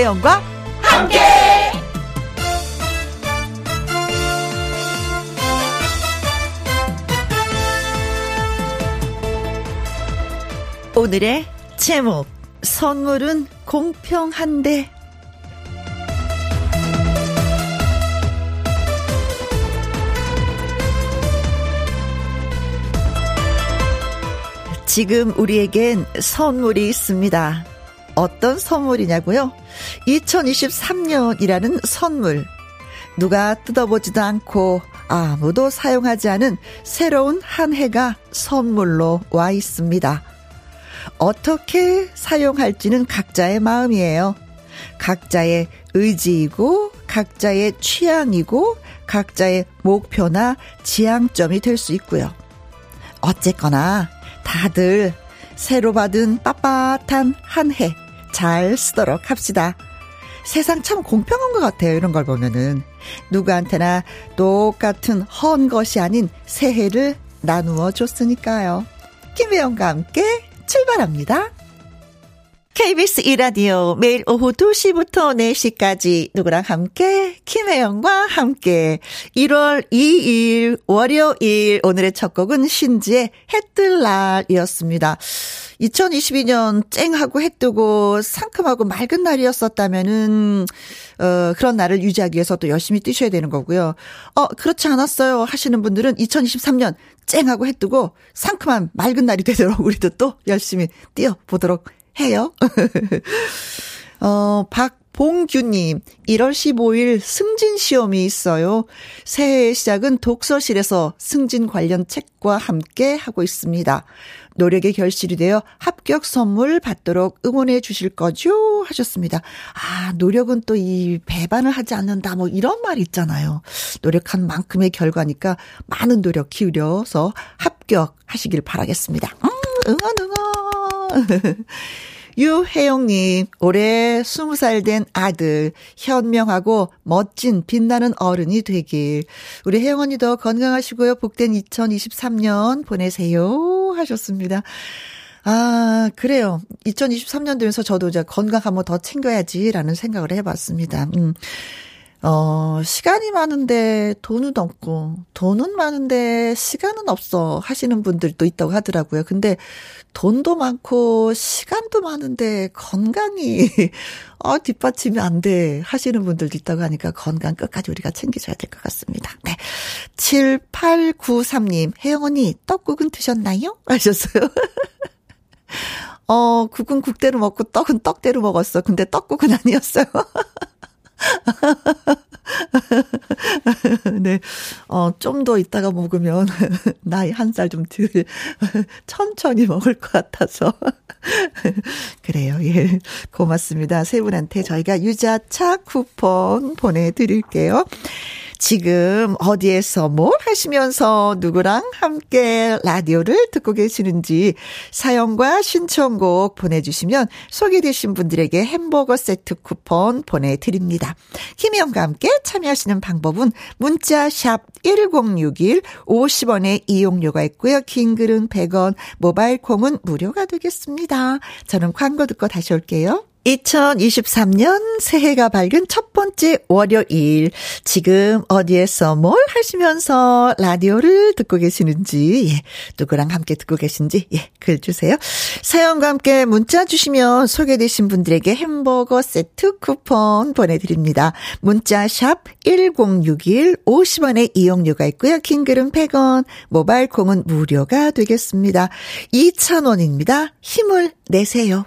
김혜영과 함께. 오늘의 제목 선물은 공평한데 지금 우리에겐 선물이 있습니다. 어떤 선물이냐고요? 2023년이라는 선물. 누가 뜯어보지도 않고 아무도 사용하지 않은 새로운 한 해가 선물로 와 있습니다. 어떻게 사용할지는 각자의 마음이에요. 각자의 의지이고, 각자의 취향이고, 각자의 목표나 지향점이 될 수 있고요. 어쨌거나, 다들 새로 받은 빳빳한 한 해 잘 쓰도록 합시다. 세상 참 공평한 것 같아요. 이런 걸 보면은. 누구한테나 똑같은 헌 것이 아닌 새해를 나누어 줬으니까요. 김혜영과 함께 출발합니다. KBS 이라디오 매일 오후 2시부터 4시까지 누구랑 함께 김혜영과 함께 1월 2일 월요일 오늘의 첫 곡은 신지의 해뜰 날이었습니다. 2022년 쨍하고 해 뜨고 상큼하고 맑은 날이었었다면은 어 그런 날을 유지하기 위해서 또 열심히 뛰셔야 되는 거고요. 어 그렇지 않았어요 하시는 분들은 2023년 쨍하고 해 뜨고 상큼한 맑은 날이 되도록 우리도 또 열심히 뛰어 보도록 해요. 어, 박봉규님, 1월 15일 승진 시험이 있어요. 새해 시작은 독서실에서 승진 관련 책과 함께 하고 있습니다. 노력의 결실이 되어 합격 선물 받도록 응원해 주실 거죠? 하셨습니다. 아, 노력은 또 이 배반을 하지 않는다, 뭐 이런 말 있잖아요. 노력한 만큼의 결과니까 많은 노력 기울여서 합격하시길 바라겠습니다. 음, 응원, 응원. 유혜영님, 올해 20살 된 아들, 현명하고 멋진 빛나는 어른이 되길. 우리 혜영 언니도 건강하시고요. 복된 2023년 보내세요. 하셨습니다. 아, 그래요. 2023년 되면서 저도 이제 건강 한번 더 챙겨야지라는 생각을 해봤습니다. 음. 어, 시간이 많은데 돈은 없고, 돈은 많은데 시간은 없어 하시는 분들도 있다고 하더라고요. 근데 돈도 많고, 시간도 많은데 건강이, 어, 뒷받침이 안 돼 하시는 분들도 있다고 하니까 건강 끝까지 우리가 챙기셔야 될 것 같습니다. 네. 7893님, 혜영 언니, 떡국은 드셨나요? 하셨어요. 어, 국은 국대로 먹고 떡은 떡대로 먹었어. 근데 떡국은 아니었어요. 네. 어, 좀 더 있다가 먹으면 나이 한 살좀 들, 천천히 먹을 것 같아서. 그래요. 예. 고맙습니다. 세 분한테 저희가 유자차 쿠폰 보내드릴게요. 지금 어디에서 뭘 하시면서 누구랑 함께 라디오를 듣고 계시는지 사연과 신청곡 보내주시면 소개되신 분들에게 햄버거 세트 쿠폰 보내드립니다. 김희영과 함께 참여하시는 방법은 문자 샵 1061, 50원의 이용료가 있고요. 긴 글은 100원, 모바일 콩은 무료가 되겠습니다. 저는 광고 듣고 다시 올게요. 2023년 새해가 밝은 첫 번째 월요일. 지금 어디에서 뭘 하시면서 라디오를 듣고 계시는지, 예, 누구랑 함께 듣고 계신지, 예, 글 주세요. 사연과 함께 문자 주시면 소개되신 분들에게 햄버거 세트 쿠폰 보내드립니다. 문자 샵 1061, 50원의 이용료가 있고요. 킹글은 100원, 모바일 콩은 무료가 되겠습니다. 2,000원입니다. 힘을 내세요.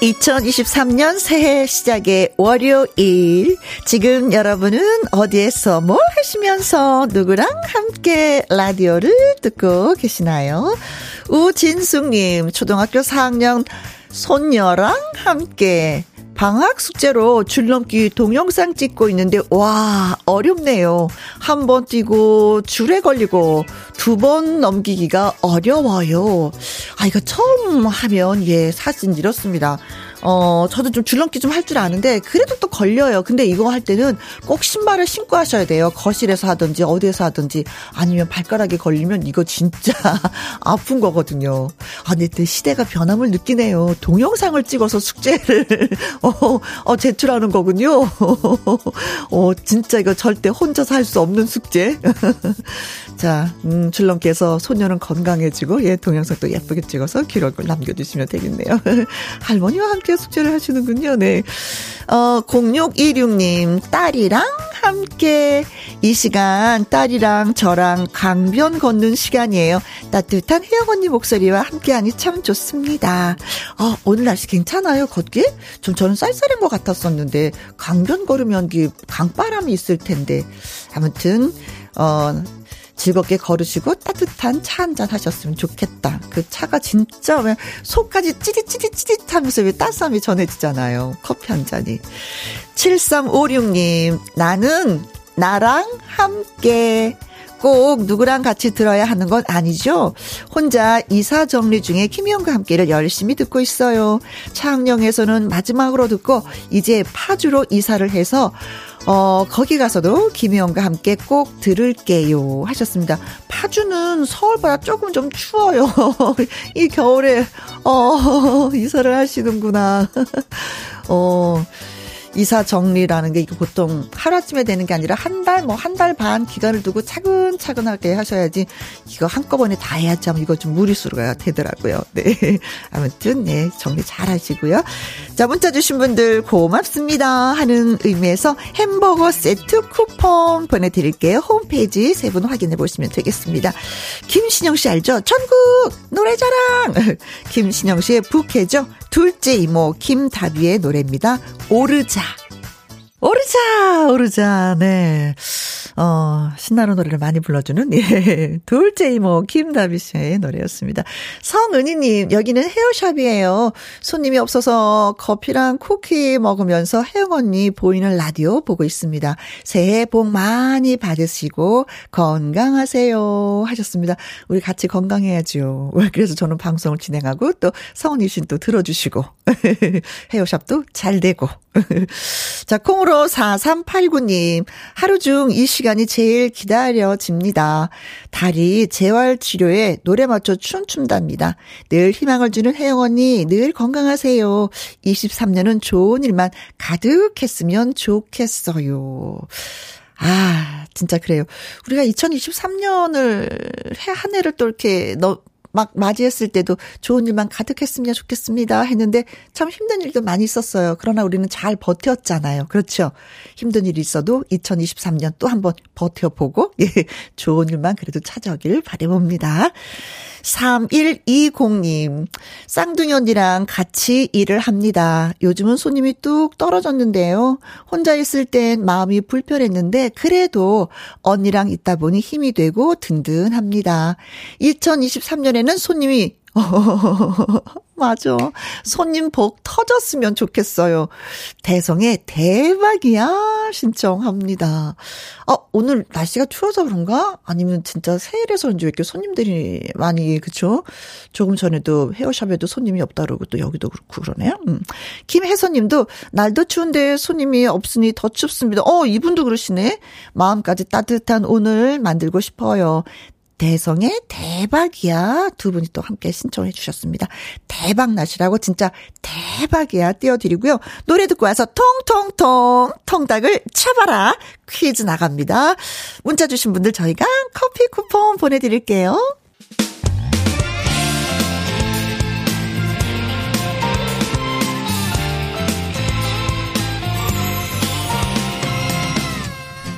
2023년 새해 시작의 월요일. 지금 여러분은 어디에서 뭘 하시면서 누구랑 함께 라디오를 듣고 계시나요? 우진숙님, 초등학교 4학년 손녀랑 함께 방학 숙제로 줄넘기 동영상 찍고 있는데 와 어렵네요. 한 번 뛰고 줄에 걸리고 두 번 넘기기가 어려워요. 아 이거 처음 하면 예 사진 이렇습니다. 어, 저도 좀 줄넘기 좀 할 줄 아는데, 그래도 또 걸려요. 근데 이거 할 때는 꼭 신발을 신고 하셔야 돼요. 거실에서 하든지, 어디에서 하든지, 아니면 발가락에 걸리면 이거 진짜 아픈 거거든요. 아, 근데 시대가 변함을 느끼네요. 동영상을 찍어서 숙제를, 어, 어, 제출하는 거군요. 어, 진짜 이거 절대 혼자서 할 수 없는 숙제. 자, 음, 줄넘기에서 소녀는 건강해지고, 예, 동영상도 예쁘게 찍어서 기록을 남겨주시면 되겠네요. 할머니와 함께 숙제를 하시는군요. 네. 어, 0626님, 딸이랑 함께 이 시간 딸이랑 저랑 강변 걷는 시간이에요. 따뜻한 혜영 언니 목소리와 함께하니 참 좋습니다. 어, 오늘 날씨 괜찮아요, 걷기? 좀 저는 쌀쌀한 것 같았었는데, 강변 걸으면 강바람이 있을 텐데. 아무튼, 어, 즐겁게 걸으시고 따뜻한 차 한 잔 하셨으면 좋겠다. 그 차가 진짜 왜 속까지 찌릿찌릿찌릿 하면서 왜 따스함이 전해지잖아요. 커피 한 잔이. 7356님, 나는 나랑 함께 꼭 누구랑 같이 들어야 하는 건 아니죠. 혼자 이사 정리 중에 김희영과 함께를 열심히 듣고 있어요. 창녕에서는 마지막으로 듣고 이제 파주로 이사를 해서 어, 거기 가서도 김희영과 함께 꼭 들을게요. 하셨습니다. 파주는 서울보다 조금 좀 추워요. 이 겨울에, 어, 이사를 하시는구나. 어, 이사 정리라는 게 보통 하루아침에 되는 게 아니라 한 달, 뭐 한 달 반 기간을 두고 차근차근하게 하셔야지 이거 한꺼번에 다 해야지 하면 이거 좀 무리수가 되더라고요. 네. 아무튼, 네. 정리 잘 하시고요. 자, 문자 주신 분들 고맙습니다. 하는 의미에서 햄버거 세트 쿠폰 보내드릴게요. 홈페이지 세 분 확인해 보시면 되겠습니다. 김신영 씨 알죠? 전국 노래자랑! 김신영 씨의 부캐죠? 둘째 이모 김다비의 노래입니다. 오르자. 오르자, 오르자, 네. 어, 신나는 노래를 많이 불러주는, 예. 둘째 이모, 김다비 씨의 노래였습니다. 성은희님, 여기는 헤어샵이에요. 손님이 없어서 커피랑 쿠키 먹으면서 혜영 언니 보이는 라디오 보고 있습니다. 새해 복 많이 받으시고, 건강하세요. 하셨습니다. 우리 같이 건강해야죠. 그래서 저는 방송을 진행하고, 또 성은희 씨는 또 들어주시고, 헤어샵도 잘 되고. 자, 콩으로 4389님, 하루 중 이 시간 이 제일 기다려집니다. 다리 재활 치료에 노래 맞춰 춤 춘답니다. 늘 희망을 주는 혜영 언니, 늘 건강하세요. 23년은 좋은 일만 가득했으면 좋겠어요. 아, 진짜 그래요. 우리가 2023년을 해, 한 해를 또 이렇게 너, 막 맞이했을 때도 좋은 일만 가득했으면 좋겠습니다 했는데 참 힘든 일도 많이 있었어요. 그러나 우리는 잘 버텼잖아요. 그렇죠. 힘든 일이 있어도 2023년 또 한번 버텨보고 예, 좋은 일만 그래도 찾아오길 바래봅니다. 3120님, 쌍둥이 언니랑 같이 일을 합니다. 요즘은 손님이 뚝 떨어졌는데요. 혼자 있을 땐 마음이 불편했는데, 그래도 언니랑 있다 보니 힘이 되고 든든합니다. 2023년에는 손님이 맞아. 손님 복 터졌으면 좋겠어요. 대성의 대박이야 신청합니다. 어, 오늘 날씨가 추워서 그런가? 아니면 진짜 그런지 왜 이렇게 손님들이 많이, 그쵸? 조금 전에도 헤어샵에도 손님이 없다 그러고 또 여기도 그렇고 그러네요. 음. 김혜선 님도 날도 추운데 손님이 없으니 더 춥습니다. 어, 이분도 그러시네. 마음까지 따뜻한 오늘 만들고 싶어요. 대성의 대박이야 두 분이 또 함께 신청해 주셨습니다. 대박 나시라고 진짜 대박이야 띄워드리고요. 노래 듣고 와서 통통통 통닭을 쳐봐라 퀴즈 나갑니다. 문자 주신 분들 저희가 커피 쿠폰 보내드릴게요.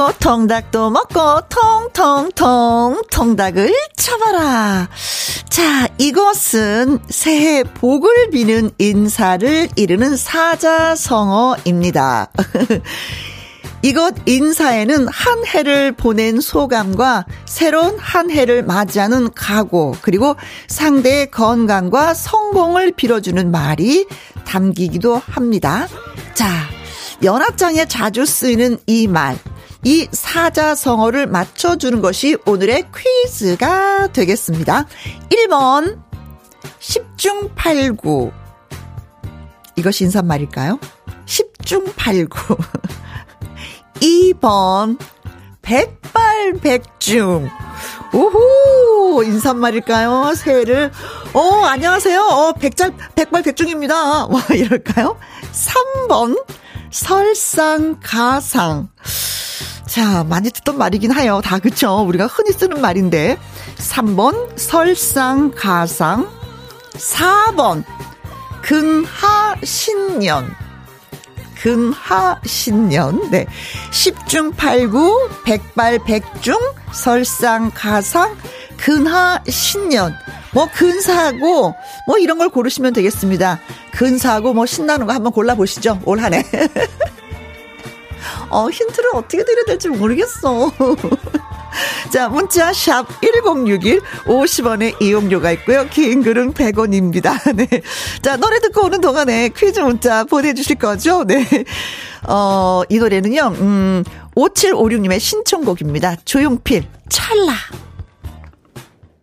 풀 들고 통닭도 먹고 통통통 통닭을 쳐봐라. 자, 이것은 새해 복을 비는 인사를 이르는 사자성어입니다. 이것 인사에는 한 해를 보낸 소감과 새로운 한 해를 맞이하는 각오, 그리고 상대의 건강과 성공을 빌어주는 말이 담기기도 합니다. 자, 연합장에 자주 쓰이는 이 말, 이 사자성어를 맞춰주는 것이 오늘의 퀴즈가 되겠습니다. 1번, 10중 8구. 이것이 인사말일까요? 10중 8구. 2번, 백발백중. 오호! 인사말일까요? 새해를, 어, 안녕하세요. 어, 백잘, 백발백중입니다. 와, 이럴까요? 3번, 설상가상. 자, 많이 듣던 말이긴 해요. 다 그쵸? 우리가 흔히 쓰는 말인데. 3번, 설상가상. 4번, 근하신년. 근하신년. 네. 10중 8구, 백발 백중, 설상가상, 근하신년. 뭐 근사하고 뭐 이런 걸 고르시면 되겠습니다. 근사하고 뭐 신나는 거 한번 골라보시죠. 올 한 해. 어, 힌트를 어떻게 드려야 될지 모르겠어. 자, 문자 샵 1061, 50원의 이용료가 있고요. 긴 글은 100원입니다. 네. 자, 노래 듣고 오는 동안에 퀴즈 문자 보내 주실 거죠? 네. 어, 이 노래는요, 음, 5756님의 신청곡입니다. 조용필, 찰나.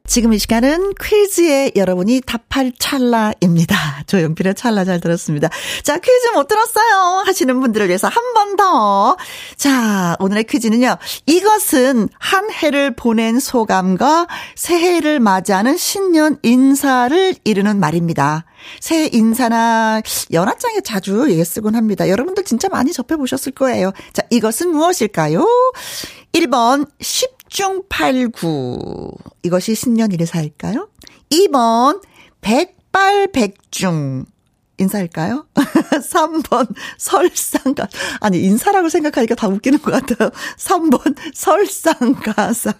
지금 이 시간은 퀴즈에 여러분이 답할 찰나입니다. 조용필의 찰나 잘 들었습니다. 자, 퀴즈 못 들었어요. 하시는 분들을 위해서 한 번 더. 자, 오늘의 퀴즈는요. 이것은 한 해를 보낸 소감과 새해를 맞이하는 신년 인사를 이르는 말입니다. 새해 인사나 연하장에 자주 예 쓰곤 합니다. 여러분들 진짜 많이 접해보셨을 거예요. 자, 이것은 무엇일까요? 1번 10 중8구 이것이 신년 인사일까요? 2번 백발백중 인사일까요? 3번 설상가 아니 인사라고 생각하니까 다 웃기는 것 같아요. 3번 설상가상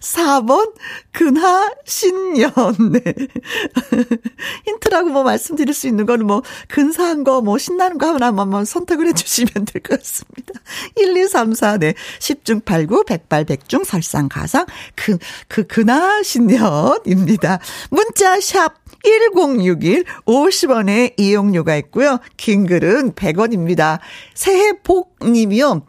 4번, 근하, 신년. 네. 힌트라고 뭐 말씀드릴 수 있는 거는 뭐, 근사한 거, 뭐, 신나는 거 하나만 뭐 선택을 해주시면 될 것 같습니다. 1, 2, 3, 4, 네. 10중 8, 9, 백발, 백중, 설상 가상, 그, 그, 근하, 신년입니다. 문자, 샵, 1061 50원의 이용료가 있고요. 긴 글은 100원입니다. 새해 복 님이요.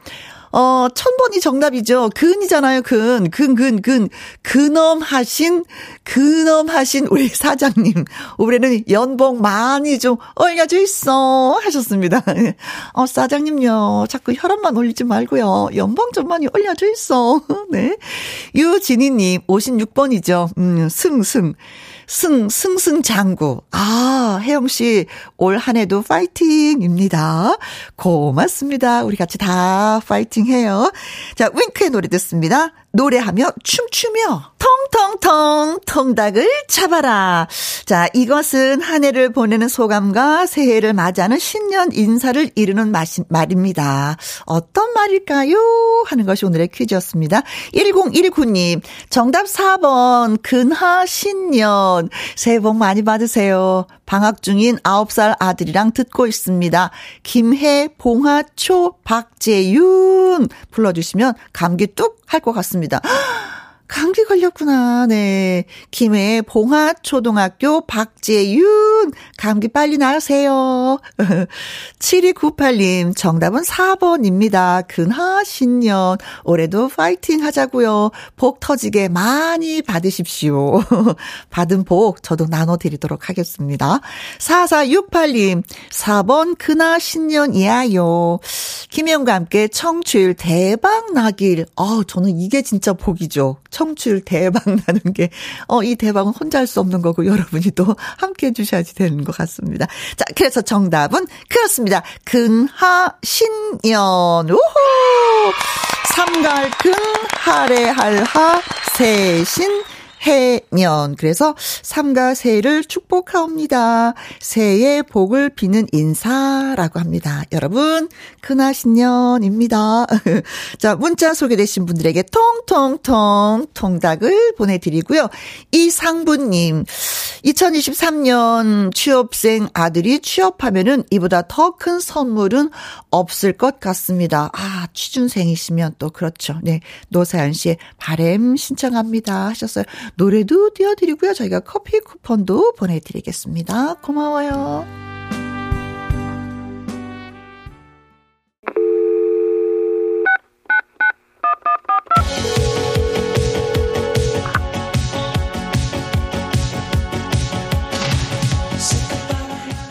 어, 천번이 정답이죠. 근이잖아요, 근. 근, 근, 근. 근엄하신, 근엄하신 우리 사장님. 올해는 연봉 많이 좀 올려줘 있어. 하셨습니다. 어, 사장님요. 자꾸 혈압만 올리지 말고요. 연봉 좀 많이 올려줘 있어. 네. 유진희님, 56번이죠. 음, 승, 승. 승, 승승장구. 아, 혜영 씨, 올 한 해도 파이팅입니다. 고맙습니다. 우리 같이 다 파이팅 해요. 자, 윙크의 노래 듣습니다. 노래하며 춤추며 통통통 통닭을 잡아라. 자, 이것은 한 해를 보내는 소감과 새해를 맞이하는 신년 인사를 이루는 말입니다. 어떤 말일까요? 하는 것이 오늘의 퀴즈였습니다. 1019님, 정답 4번, 근하 신년. 새해 복 많이 받으세요. 방학 중인 9살 아들이랑 듣고 있습니다. 김해, 봉화초, 박재윤 불러주시면 감기 뚝 할 것 같습니다. 감기 걸렸구나. 네. 김해 봉화초등학교 박재윤. 감기 빨리 나으세요. 7298님, 정답은 4번입니다. 근하 신년. 올해도 파이팅 하자고요. 복 터지게 많이 받으십시오. 받은 복 저도 나눠드리도록 하겠습니다. 4468님, 4번 근하 신년이야요. 김영과 함께 청취율 대박 나길. 아, 저는 이게 진짜 복이죠. 청취율 대박 나는 게, 어, 이 대박은 혼자 할 수 없는 거고 여러분이 또 함께 해주셔야지 되는 것 같습니다. 자, 그래서 정답은 그렇습니다. 근하신년. 우후! 삼갈 근 하래 할 하 세신 해년. 그래서 삼가 새해를 축복하옵니다. 새해 복을 비는 인사라고 합니다. 여러분, 큰하 신년입니다. 자, 문자 소개되신 분들에게 통통통 통닭을 보내드리고요. 이상부님, 2023년 취업생 아들이 취업하면은 이보다 더 큰 선물은 없을 것 같습니다. 아, 취준생이시면 또 그렇죠. 네. 노사연 씨의 바램 신청합니다. 하셨어요. 노래도 띄워드리고요. 저희가 커피 쿠폰도 보내드리겠습니다. 고마워요.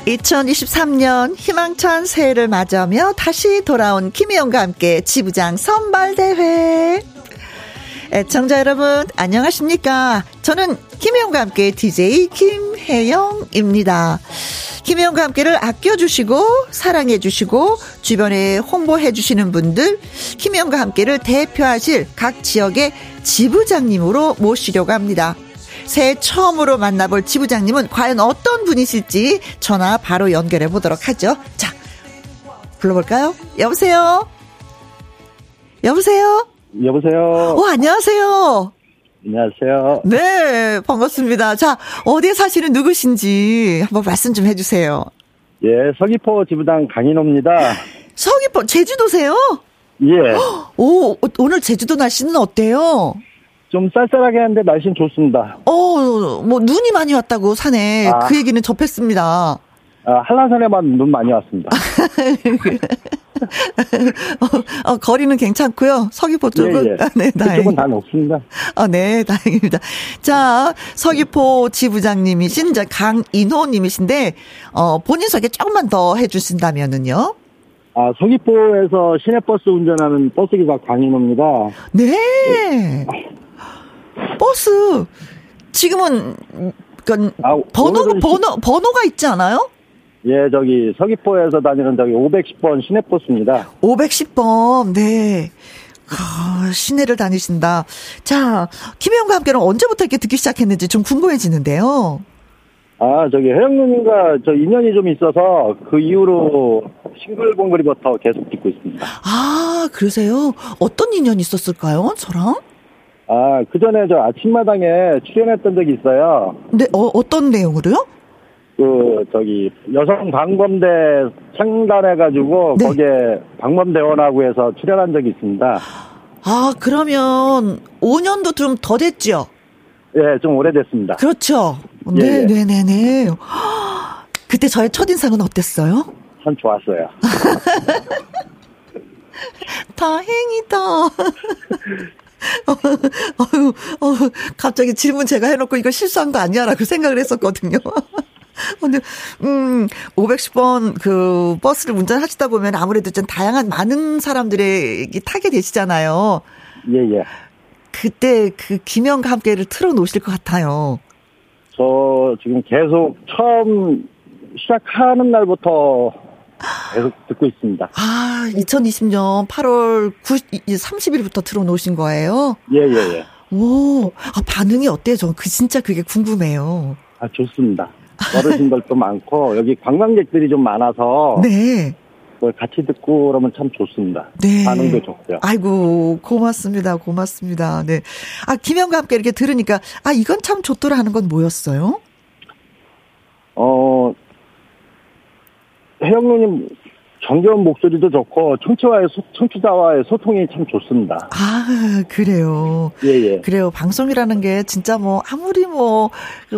2023년 희망찬 새해를 맞이하며 다시 돌아온 김희영과 함께 지부장 선발대회. 애청자 여러분, 안녕하십니까? 저는 김혜영과 함께 DJ 김혜영입니다. 김혜영과 함께를 아껴주시고, 사랑해주시고, 주변에 홍보해주시는 분들, 김혜영과 함께를 대표하실 각 지역의 지부장님으로 모시려고 합니다. 새해 처음으로 만나볼 지부장님은 과연 어떤 분이실지 전화 바로 연결해 보도록 하죠. 자, 불러볼까요? 여보세요? 여보세요? 여보세요? 어, 안녕하세요. 안녕하세요. 네, 반갑습니다. 자, 어디에 사시는 누구신지 한번 말씀 좀 해주세요. 예, 서귀포 지부장 강인호입니다. 서귀포, 제주도세요? 예. 오, 오늘 제주도 날씨는 어때요? 좀 쌀쌀하게 하는데 날씨는 좋습니다. 어, 뭐 눈이 많이 왔다고 산에 아. 그 얘기는 접했습니다. 아, 한라산에만 눈 많이 왔습니다. 어, 어, 거리는 괜찮고요. 서귀포 쪽은 예, 예. 아, 네, 다행. 다 높습니다. 아, 네, 다행입니다. 자, 서귀포 지부장님이신 자 강인호님이신데 어, 본인 소개 조금만 더 해주신다면은요. 아, 서귀포에서 시내버스 운전하는 버스기사 강인호입니다. 네. 버스 지금은 그 아, 번호 번호 번호가 있지 않아요? 예, 저기 서귀포에서 다니는 저기 510번 시내버스입니다. 510번. 네. 아, 시내를 다니신다. 자, 김혜영과 함께는 언제부터 이렇게 듣기 시작했는지 좀 궁금해지는데요. 아, 저기 혜영 누님과 저 인연이 좀 있어서 그 이후로 싱글벙글이부터 계속 듣고 있습니다. 아, 그러세요? 어떤 인연이 있었을까요? 저랑? 아, 그 전에 저 아침마당에 출연했던 적이 있어요. 네, 어, 어떤 내용으로요? 그, 저기, 여성 방범대 창단해가지고, 네. 거기에 방범대원하고 해서 출연한 적이 있습니다. 아, 그러면 5년도 좀 더 됐죠? 예, 좀 오래됐습니다. 그렇죠. 네, 예, 네, 네, 네. 그때 저의 첫인상은 어땠어요? 참 좋았어요. 다행이다. 어휴, 어 갑자기 질문 제가 해놓고 이거 실수한 거 아니야라고 생각을 했었거든요. 근데, 음, 510번 그 버스를 운전하시다 보면 아무래도 좀 다양한 많은 사람들의 타게 되시잖아요. 예, 예. 그때 그 김영과 함께를 틀어 놓으실 것 같아요. 저 지금 계속 처음 시작하는 날부터 계속 듣고 있습니다. 아, 2020년 8월 9, 30일부터 들어놓으신 거예요? 예, 예, 예. 오, 아, 반응이 어때요? 저 그, 진짜 그게 궁금해요. 아, 좋습니다. 어르신들도 많고, 여기 관광객들이 좀 많아서. 네. 그걸 같이 듣고 그러면 참 좋습니다. 네. 반응도 좋고요. 아이고, 고맙습니다. 고맙습니다. 네. 아, 김영과 함께 이렇게 들으니까, 아, 이건 참 좋더라 하는 건 뭐였어요? 어, 혜영 누님 정겨운 목소리도 좋고 청취와의 소, 청취자와의 소통이 참 좋습니다. 아 그래요. 예예. 예. 그래요. 방송이라는 게 진짜 뭐 아무리 뭐뭐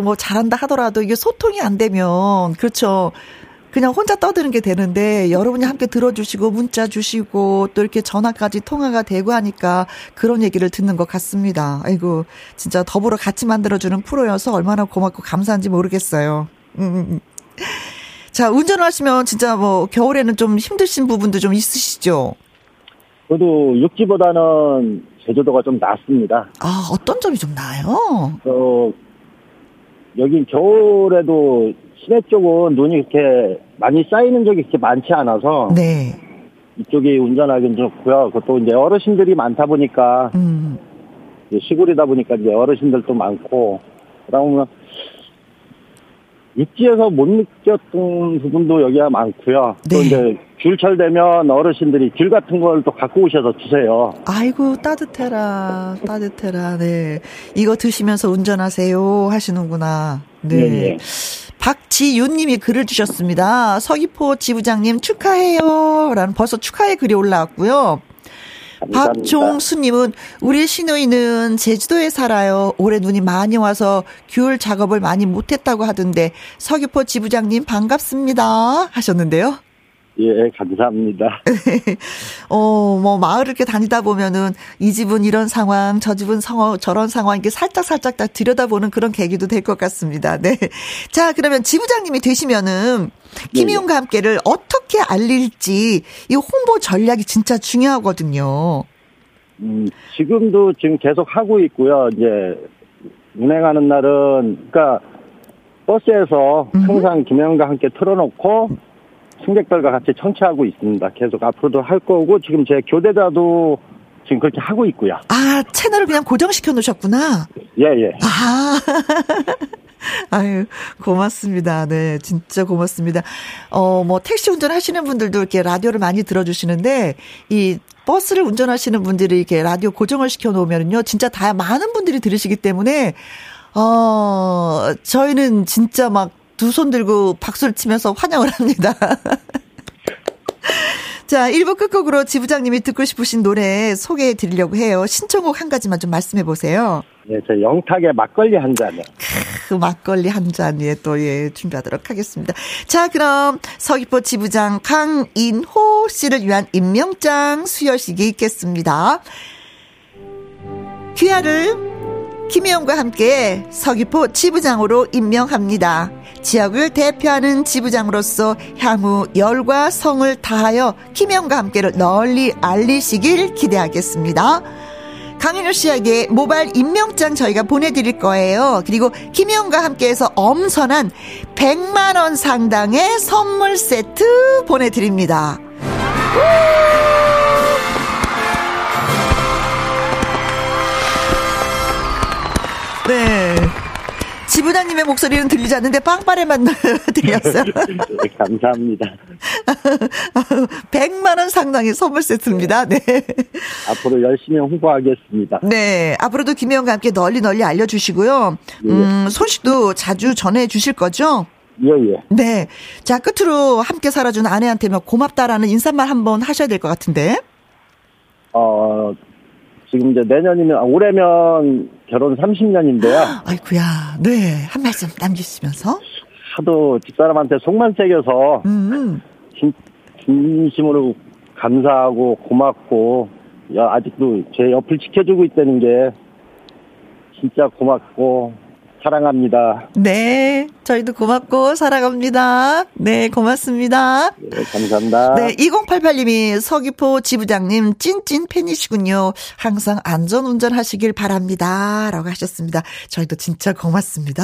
뭐 잘한다 하더라도 이게 소통이 안 되면 그렇죠. 그냥 혼자 떠드는 게 되는데 여러분이 함께 들어주시고 문자 주시고 또 이렇게 전화까지 통화가 되고 하니까 그런 얘기를 듣는 것 같습니다. 아이고 진짜 더불어 같이 만들어주는 프로여서 얼마나 고맙고 감사한지 모르겠어요. 음. 자, 운전을 하시면 진짜 뭐 겨울에는 좀 힘드신 부분도 좀 있으시죠? 저도 육지보다는 제주도가 좀 낫습니다. 아, 어떤 점이 좀 나아요? 어, 여기 겨울에도 시내 쪽은 눈이 이렇게 많이 쌓이는 적이 그렇게 많지 않아서. 네. 이쪽이 운전하기는 좋고요. 그것도 이제 어르신들이 많다 보니까. 음. 시골이다 보니까 이제 어르신들도 많고 그러면 입지에서 못 느꼈던 부분도 여기가 많고요. 네. 또 이제 귤철 되면 어르신들이 귤 같은 걸 또 갖고 오셔서 주세요. 아이고 따뜻해라 따뜻해라 네 이거 드시면서 운전하세요 하시는구나 네. 네. 네. 박지윤님이 글을 주셨습니다. 서귀포 지부장님 축하해요. 라는 벌써 축하의 글이 올라왔고요. 박종수님은 우리 시누이는 제주도에 살아요. 올해 눈이 많이 와서 귤 작업을 많이 못했다고 하던데 서귀포 지부장님 반갑습니다 하셨는데요. 예, 감사합니다. 어, 뭐, 마을을 이렇게 다니다 보면은, 이 집은 이런 상황, 저 집은 성, 저런 상황, 이게 살짝살짝 딱 들여다보는 그런 계기도 될 것 같습니다. 네. 자, 그러면 지부장님이 되시면은, 김희용과 함께를 어떻게 알릴지, 이 홍보 전략이 진짜 중요하거든요. 음, 지금도 지금 계속 하고 있고요. 이제, 운행하는 날은, 그러니까, 버스에서 항상 김혜영과 함께 틀어놓고, 승객들과 같이 청취하고 있습니다. 계속 앞으로도 할 거고 지금 제 교대자도 지금 그렇게 하고 있고요. 아 채널을 그냥 고정시켜 놓으셨구나. 예예. 예. 아. 아유, 고맙습니다. 네, 진짜 고맙습니다. 어, 뭐, 택시 운전하시는 분들도 이렇게 라디오를 많이 들어주시는데, 이 버스를 운전하시는 분들이 이렇게 라디오 고정을 시켜 놓으면요, 진짜 다 많은 분들이 들으시기 때문에, 어, 저희는 진짜 막 두 손 들고 박수를 치면서 환영을 합니다. 자, 1부 끝곡으로 지부장님이 듣고 싶으신 노래 소개해 드리려고 해요. 신청곡 한 가지만 좀 말씀해 보세요. 네, 저 영탁의 막걸리 한 잔이요. 그 막걸리 한 잔에 또, 예, 준비하도록 하겠습니다. 자, 그럼 서귀포 지부장 강인호 씨를 위한 임명장 수여식이 있겠습니다. 귀하를 김혜영과 함께 서귀포 지부장으로 임명합니다. 지역을 대표하는 지부장으로서 향후 열과 성을 다하여 김영과 함께를 널리 알리시길 기대하겠습니다. 강현우 씨에게 모바일 임명장 저희가 보내드릴 거예요. 그리고 김영과 함께해서 엄선한 100만 원 상당의 선물 세트 보내드립니다. 네. 지부장님의 목소리는 들리지 않는데 빵빠레만 들렸어요. 네, 감사합니다. 100만 원 상당의 선물 세트입니다. 네. 앞으로 열심히 홍보하겠습니다. 네. 앞으로도 김혜영과 함께 널리 널리 알려주시고요. 예. 음, 소식도 자주 전해 주실 거죠? 예, 예. 네. 자, 끝으로 함께 살아준 아내한테면 고맙다라는 인사말 한번 하셔야 될 것 같은데. 어, 지금 이제 내년이면, 아, 올해면 결혼 30년인데요. 아이쿠야, 네. 한 말씀 남기시면서. 하도 집사람한테 속만 새겨서, 음. 진, 진심으로 감사하고 고맙고, 야, 아직도 제 옆을 지켜주고 있다는 게 진짜 고맙고, 사랑합니다. 네, 저희도 고맙고 사랑합니다. 네, 고맙습니다. 네, 감사합니다. 네, 2088님이 서귀포 지부장님 찐찐 팬이시군요. 항상 안전 운전하시길 바랍니다. 라고 하셨습니다. 저희도 진짜 고맙습니다.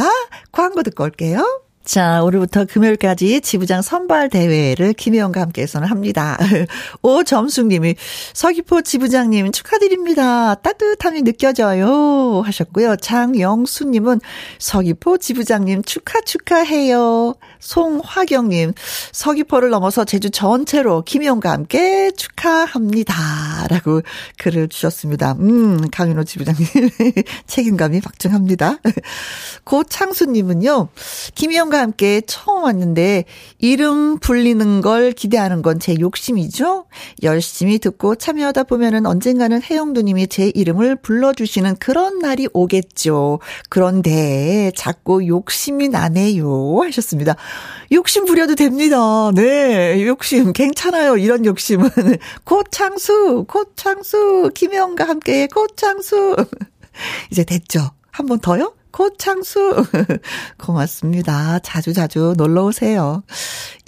광고 듣고 올게요. 자, 오늘부터 금요일까지 지부장 선발 대회를 김혜영과 함께 해서는 합니다. 오점숙님이 서귀포 지부장님 축하드립니다. 따뜻함이 느껴져요. 하셨고요. 장영수님은 서귀포 지부장님 축하 축하해요. 송화경님 서귀포를 넘어서 제주 전체로 김혜영과 함께 축하합니다. 라고 글을 주셨습니다. 음, 강윤호 지부장님 책임감이 박증합니다. 고창수님은요. 김혜영과 친구과 함께 처음 왔는데 이름 불리는 걸 기대하는 건 제 욕심이죠. 열심히 듣고 참여하다 보면은 언젠가는 혜영두님이 제 이름을 불러주시는 그런 날이 오겠죠. 그런데 자꾸 욕심이 나네요. 하셨습니다. 욕심 부려도 됩니다. 네, 욕심 괜찮아요. 이런 욕심은 고창수, 고창수, 김영과 함께 고창수. 이제 됐죠. 한 번 더요? 고창수. 고맙습니다. 자주자주 놀러 오세요.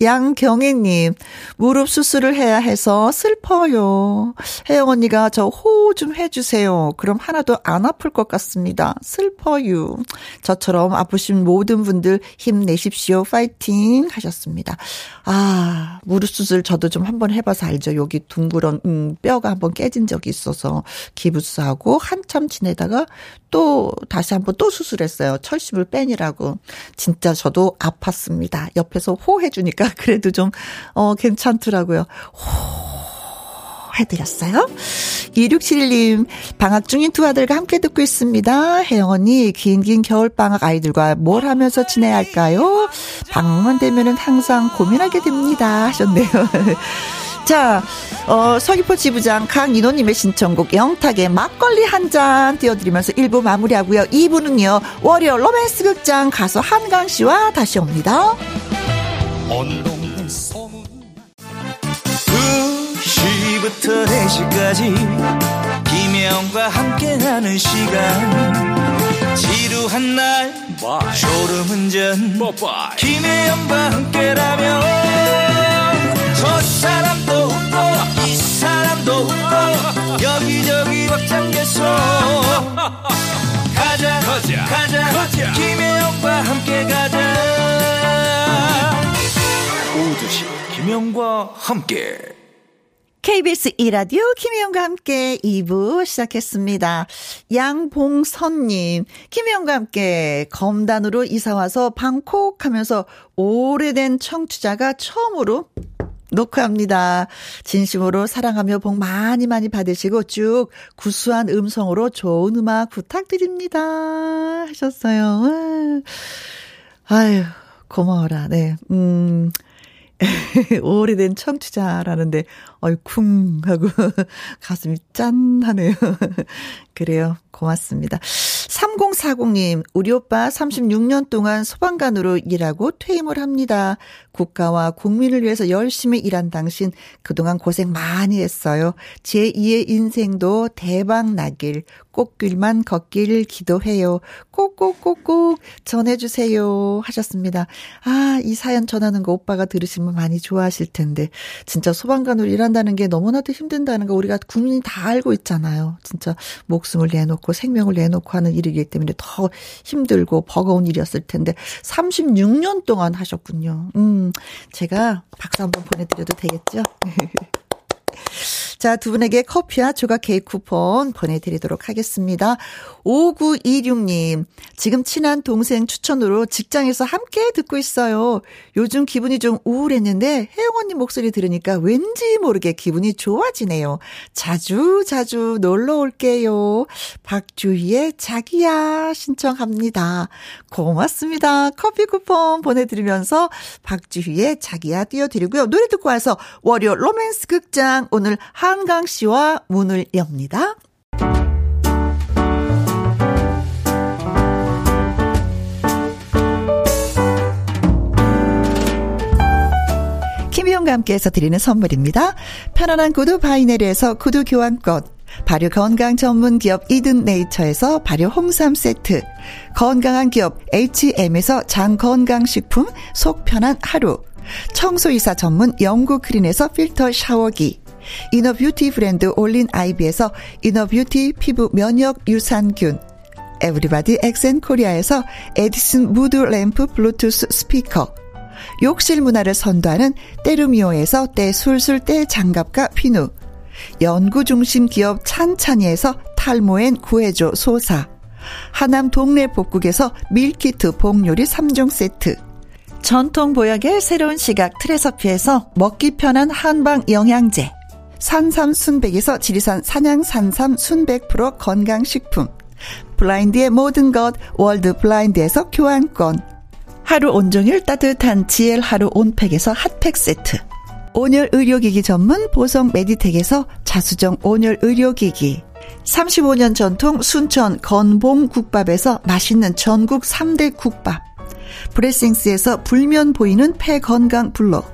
양경애님, 무릎 수술을 해야 해서 슬퍼요. 혜영 언니가 저 호호 좀 해주세요. 그럼 하나도 안 아플 것 같습니다. 슬퍼요. 저처럼 아프신 모든 분들 힘내십시오. 파이팅 하셨습니다. 아, 무릎 수술 저도 좀 한번 해봐서 알죠. 여기 둥그런, 음, 뼈가 한번 깨진 적이 있어서 기부스하고 한참 지내다가 또 다시 한번 또 수술 했어요. 철심을 빼니라고. 진짜 저도 아팠습니다. 옆에서 호 해주니까 그래도 좀, 어, 괜찮더라고요. 호. 해드렸어요. 2671님, 방학 중인 두 아들과 함께 듣고 있습니다. 혜영 언니, 긴긴 겨울방학 아이들과 뭘 하면서 지내야 할까요? 방학만 되면은 항상 고민하게 됩니다. 하셨네요. 자, 어, 서귀포 지부장 강인호님의 신청곡 영탁의 막걸리 한 잔 띄워드리면서 1부 마무리하고요. 2부는요, 월요 로맨스 극장 가수 한강 씨와 다시 옵니다. 2시부터 4시까지 김혜영과 함께하는 시간 지루한 날 졸음운전 김혜영과 함께라면 저 사람도 여기저기 벅장개소 가자 가자 가자, 가자. 김혜영과 함께 가자 오두시 김혜영과 함께 KBS 이라디오 김혜영과 함께 2부 시작했습니다. 양봉선님, 김혜영과 함께 검단으로 이사와서 방콕 하면서 오래된 청취자가 처음으로 녹화합니다. 진심으로 사랑하며 복 많이 많이 받으시고 쭉 구수한 음성으로 좋은 음악 부탁드립니다. 하셨어요. 아유, 고마워라. 네. 음. 오래된 청취자라는데, 어이, 쿵 하고 가슴이 짠 하네요. 그래요. 고맙습니다. 3040님, 우리 오빠 36년 동안 소방관으로 일하고 퇴임을 합니다. 국가와 국민을 위해서 열심히 일한 당신 그동안 고생 많이 했어요. 제 2의 인생도 대박 나길 꽃길만 걷길 기도해요. 꼭꼭꼭꼭 전해주세요. 하셨습니다. 아, 이 사연 전하는 거 오빠가 들으시면 많이 좋아하실 텐데. 진짜 소방관으로 일한다는 게 너무나도 힘든다는 거 우리가 국민이 다 알고 있잖아요. 진짜 목숨을 내놓고 생명을 내놓고 하는 일이기 때문에 더 힘들고 버거운 일이었을 텐데 36년 동안 하셨군요. 음, 제가 박수 한번 보내드려도 되겠죠? 자, 두 분에게 커피와 조각 케이크 쿠폰 보내드리도록 하겠습니다. 5926님, 지금 친한 동생 추천으로 직장에서 함께 듣고 있어요. 요즘 기분이 좀 우울했는데 혜영 언니 목소리 들으니까 왠지 모르게 기분이 좋아지네요. 자주 자주 놀러 올게요. 박주희의 자기야 신청합니다. 고맙습니다. 커피 쿠폰 보내드리면서 박주희의 자기야 띄워드리고요. 노래 듣고 와서 월요 로맨스 극장 오늘 한강 씨와 문을 엽니다. 김희용과 함께해서 드리는 선물입니다. 편안한 구두 바이네르에서 구두 교환권, 발효 건강 전문 기업 이든 네이처에서 발효 홍삼 세트, 건강한 기업 H&M에서 장 건강식품 속 편한 하루, 청소이사 전문 영구 크린에서 필터 샤워기, inner beauty 브랜드 올린 아이비에서 inner beauty 피부 면역 유산균, 에브리바디 엑센 코리아에서 에디슨 무드 램프 블루투스 스피커, 욕실 문화를 선도하는 때르미오에서 때술술 때장갑과 피누, 연구중심 기업 찬찬이에서 탈모엔 구해줘 소사, 하남 동네 복국에서 밀키트 복요리 3종 세트, 전통 보약의 새로운 시각 트레서피에서 먹기 편한 한방 영양제, 산삼 순백에서 지리산 산양 산삼 순백 프로 건강식품, 블라인드의 모든 것 월드 블라인드에서 교환권, 하루 온종일 따뜻한 지엘 하루 온팩에서 핫팩 세트. 온열 의료기기 전문 보성 메디텍에서 자수정 온열 의료기기. 35년 전통 순천 건봉 국밥에서 맛있는 전국 3대 국밥. 브레싱스에서 불면 보이는 폐 건강 불로.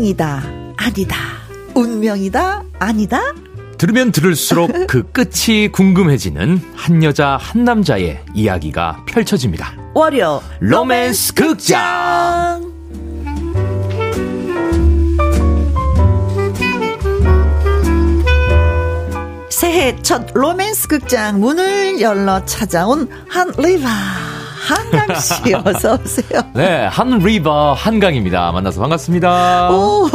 운명이다, 아니다. 운명이다, 아니다. 들으면 들을수록 그 끝이 궁금해지는 한 여자 한 남자의 이야기가 펼쳐집니다. 월요 로맨스 극장. 새해 첫 로맨스 극장 문을 열러 찾아온 한 리버. 한강 씨 어서 오세요. 네, 한 리버 한강입니다. 만나서 반갑습니다. 오,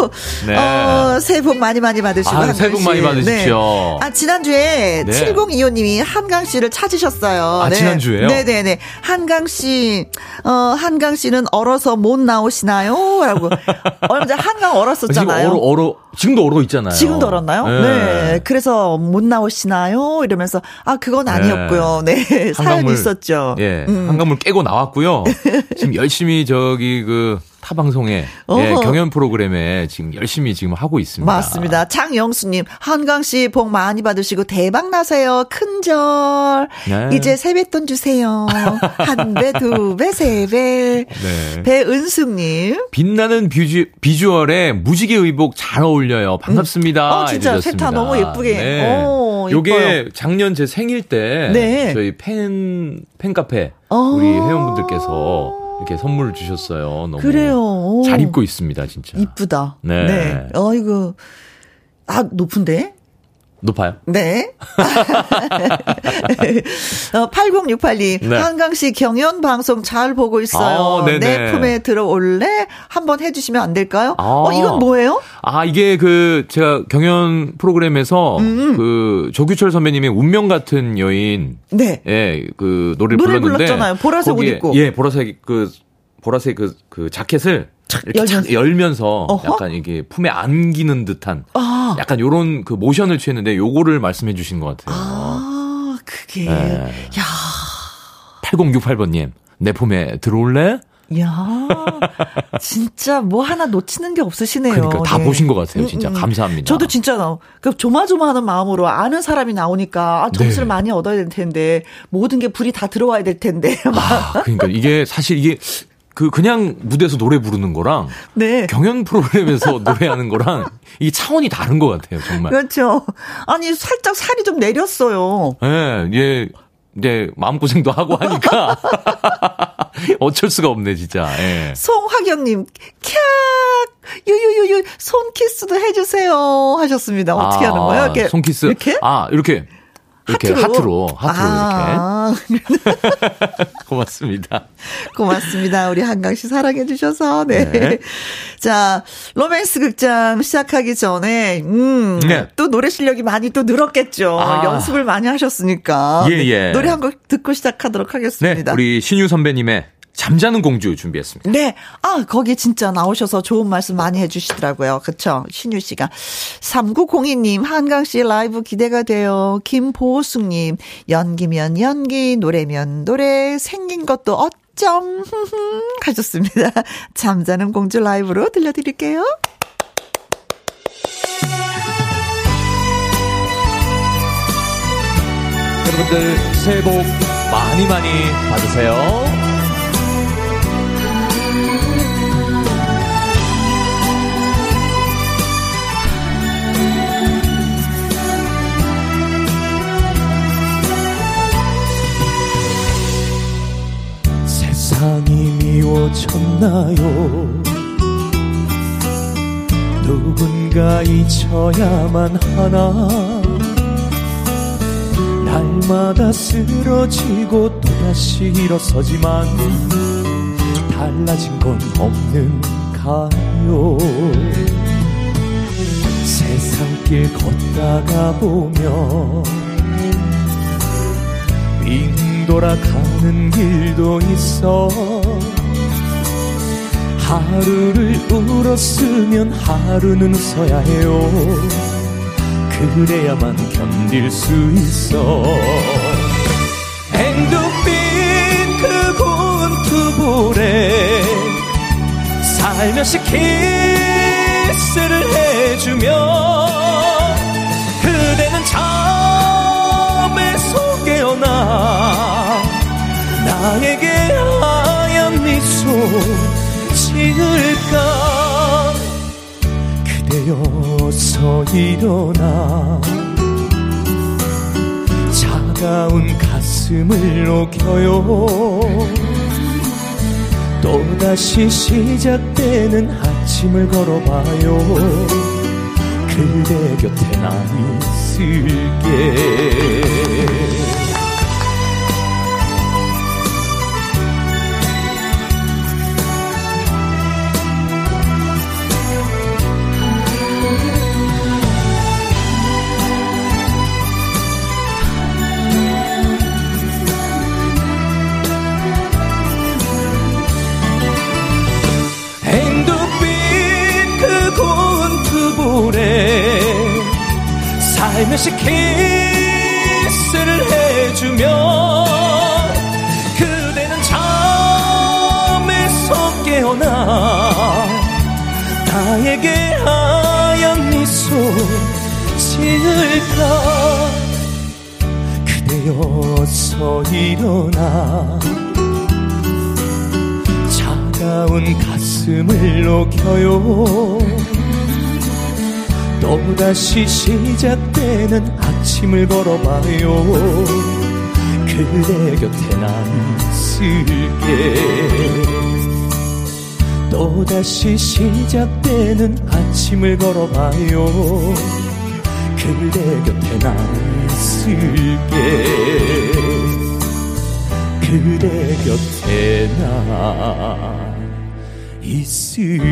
네. 어, 새해 복 많이 많이 받으시고. 아, 새해 복 씨. 많이 받으십시오. 네. 아, 지난주에 네. 7025님이 한강 씨를 찾으셨어요. 아, 지난주에요? 네네네. 한강 씨, 어, 한강 씨는 얼어서 못 나오시나요? 라고. 얼마 전에 한강 지금 얼었었잖아요. 얼어, 얼어, 지금도 얼어 있잖아요. 지금도 얼었나요? 네. 그래서 못 나오시나요? 이러면서 아 그건 아니었고요. 네. 사연이 있었죠. 예, 음. 한강물 깨고 나왔고요. 지금 열심히 저기 그 타방송에 예. 경연 프로그램에 지금 열심히 지금 하고 있습니다. 맞습니다. 장영수님, 한강 씨 복 많이 받으시고 대박 나세요. 큰절. 네. 이제 세뱃돈 주세요. 한 배, 두 배, 세 배. 네. 배은숙님. 빛나는 뷰주, 비주얼에 무지개 의복 잘 어울려요. 반갑습니다. 어, 진짜. 세타 너무 예쁘게. 오, 요게 이뻐요. 작년 제 생일 때 네. 저희 팬 팬카페 어. 우리 회원분들께서 이렇게 선물을 주셨어요. 너무 그래요. 오. 잘 입고 있습니다, 진짜. 이쁘다. 네. 네. 어이구. 아, 높은데? 높아요? 네. 어, 8068님, 네. 한강씨 경연 방송 잘 보고 있어요. 아. 내 품에 들어올래? 한번 해주시면 안 될까요? 아. 어, 이건 뭐예요? 아, 이게 그, 제가 경연 프로그램에서 음. 그 조규철 선배님의 운명 같은 여인, 네. 예, 그 노래를 노래 불렀는데. 불렀잖아요. 보라색 옷 입고. 예, 보라색 그, 보라색 그, 그 자켓을 이렇게 착 열면서 어허. 약간 이게 품에 안기는 듯한 아. 약간 요런 그 모션을 취했는데 요거를 말씀해 주신 것 같아요. 아, 그게. 네. 야 8068번님, 내 품에 들어올래? 야 진짜 뭐 하나 놓치는 게 없으시네요. 그러니까 다 네. 보신 것 같아요. 진짜 감사합니다. 저도 진짜 나- 그 조마조마하는 마음으로 아는 사람이 나오니까 아, 점수를 네. 많이 얻어야 될 텐데 모든 게 불이 다 들어와야 될 텐데 막 아, 그러니까 이게 사실 이게 그 그냥 무대에서 노래 부르는 거랑 네. 경연 프로그램에서 노래하는 거랑 이게 차원이 다른 것 같아요, 정말. 그렇죠. 아니 살짝 살이 좀 내렸어요. 예, 예, 이제 마음고생도 하고 하니까 어쩔 수가 없네, 진짜. 예. 송화경님, 캬, 유유유유, 손 키스도 해주세요. 하셨습니다. 어떻게 하는 거예요? 이렇게. 손 키스. 이렇게? 아, 이렇게. 이렇게 하트로, 하트로, 아, 이렇게. 고맙습니다. 고맙습니다. 우리 한강 씨 사랑해 주셔서, 네. 네. 자, 로맨스 극장 시작하기 전에, 음, 네. 또 노래 실력이 많이 또 늘었겠죠. 아. 연습을 많이 하셨으니까. 예, 네. 예. 노래 한 곡 듣고 시작하도록 네, 하겠습니다. 우리 신유 선배님의 잠자는 공주 준비했습니다. 네. 아, 거기 진짜 나오셔서 좋은 말씀 많이 해주시더라고요. 그쵸? 신유 씨가. 3902님, 한강 씨 라이브 기대가 돼요. 김보숙님, 연기면 연기, 노래면 노래, 생긴 것도 어쩜, 하셨습니다. 잠자는 공주 라이브로 들려드릴게요. 여러분들 새해 복 많이 많이 받으세요. 미워졌나요? 누군가 잊혀야만 하나? 날마다 쓰러지고 또다시 일어서지만 달라진 건 없는가요? 세상길 걷다가 보면 빙 돌아가는 길도 있어 하루를 울었으면 하루는 웃어야 해요. 그래야만 견딜 수 있어. 앵두빛 그 고운 투볼에 살며시 키스를 해주며 그대는 잠에서 깨어나 나에게 하얀 미소 지을까? 그대여서 일어나. 차가운 가슴을 녹여요. 또다시 시작되는 아침을 걸어봐요. 그대 곁에 나 있을게 살며시 키스를 해주며 그대는 잠에서 깨어나 나에게 하얀 미소 지을까? 그대여서 일어나 차가운 가슴을 녹여요 또다시 시작되는 아침을 걸어봐요. 그대 곁에 난 있을게. 또다시 시작되는 아침을 걸어봐요. 그대 곁에 난 있을게. 그대 곁에 나 있을게.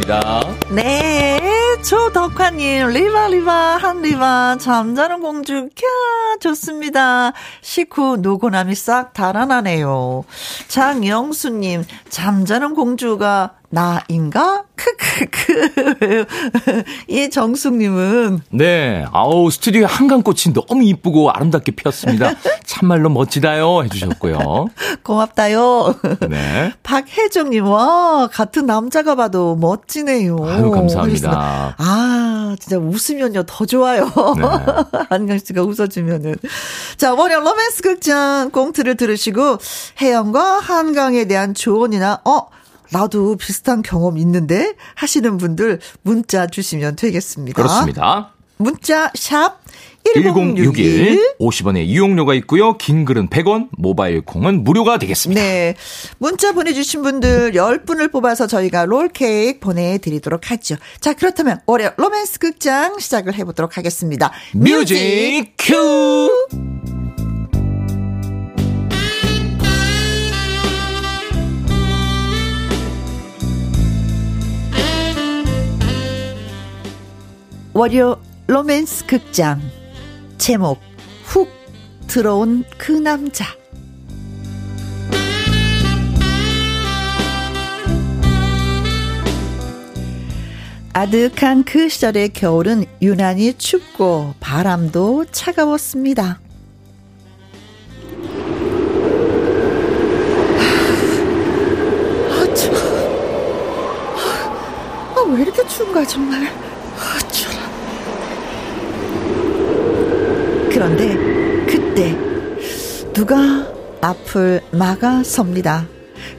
감사합니다. 네, 조덕화님, 리바, 리바, 한 리바, 잠자는 공주, 캬, 좋습니다. 식후 노고남이 싹 달아나네요. 장영수님, 잠자는 공주가 나인가? 크크크. 이 정숙님은 네, 아우 스튜디오 한강꽃이 너무 이쁘고 아름답게 피었습니다. 참말로 멋지다요 해주셨고요. 고맙다요. 네, 박혜정님, 와, 같은 남자가 봐도 멋지네요. 아유 감사합니다. 아, 진짜 웃으면요, 더 좋아요. 네. 한강 씨가 웃어주면은. 자, 월요 로맨스 극장 꽁트를 들으시고, 혜영과 한강에 대한 조언이나, 어, 나도 비슷한 경험 있는데? 하시는 분들 문자 주시면 되겠습니다. 그렇습니다. 문자, 샵, 1061 1061. 50원의 이용료가 있고요. 긴 글은 100원, 모바일 콩은 무료가 되겠습니다. 네. 문자 보내주신 분들 10분을 뽑아서 저희가 롤케이크 보내드리도록 하죠. 자, 그렇다면 올해 로맨스 극장 시작을 해보도록 하겠습니다. music cue! 월요 로맨스 극장 제목 훅 들어온 그 남자 아득한 그 시절의 겨울은 유난히 춥고 바람도 차가웠습니다. 아, 추워. 아, 왜 이렇게 추운 거야, 정말. 아, 추워. 그런데 그때 누가 앞을 막아섭니다.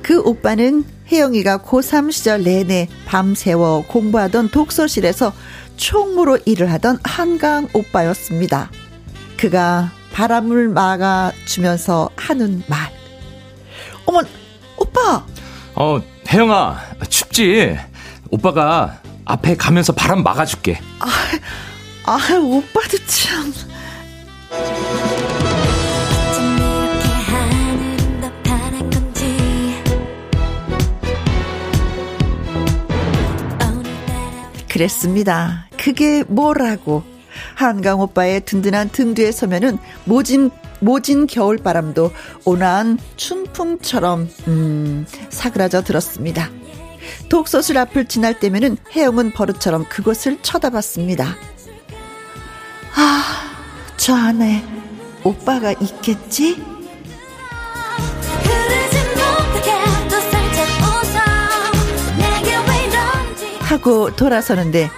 그 오빠는 혜영이가 고3 시절 내내 밤새워 공부하던 독서실에서 총무로 일을 하던 한강 오빠였습니다. 그가 바람을 막아주면서 하는 말. 어머, 오빠! 어, 혜영아, 춥지? 오빠가 앞에 가면서 바람 막아줄게. 아, 오빠도 참. 그랬습니다. 그게 뭐라고. 한강 오빠의 든든한 등 뒤에 서면은 모진 모진 겨울바람도 온화한 춘풍처럼 음, 사그라져 들었습니다. 독서실 앞을 지날 때면은 혜영은 버릇처럼 그곳을 쳐다봤습니다. 아, 저 안에 오빠가 있겠지? 하고 돌아서는데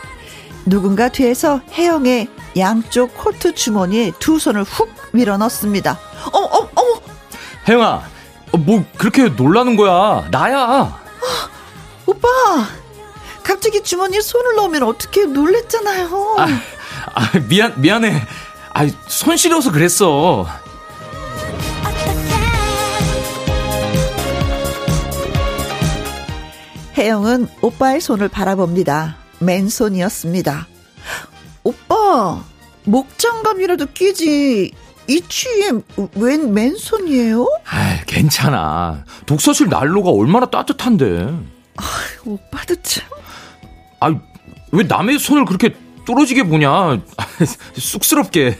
누군가 뒤에서 혜영의 양쪽 코트 주머니에 두 손을 훅 밀어 넣습니다. 어, 어, 어머, 혜영아, 어, 뭐 그렇게 놀라는 거야? 나야. 오빠! 갑자기 주머니에 손을 넣으면 어떻게 놀랬잖아요. 아, 아, 미안 미안해. 아, 손 시려서 그랬어. 혜영은 오빠의 손을 바라봅니다. 맨손이었습니다. 오빠, 목장갑이라도 끼지. 이 추위에 웬 맨손이에요? 아, 괜찮아. 독서실 난로가 얼마나 따뜻한데. 오빠도 참. 아, 왜 남의 손을 그렇게 뚫어지게 보냐? 쑥스럽게.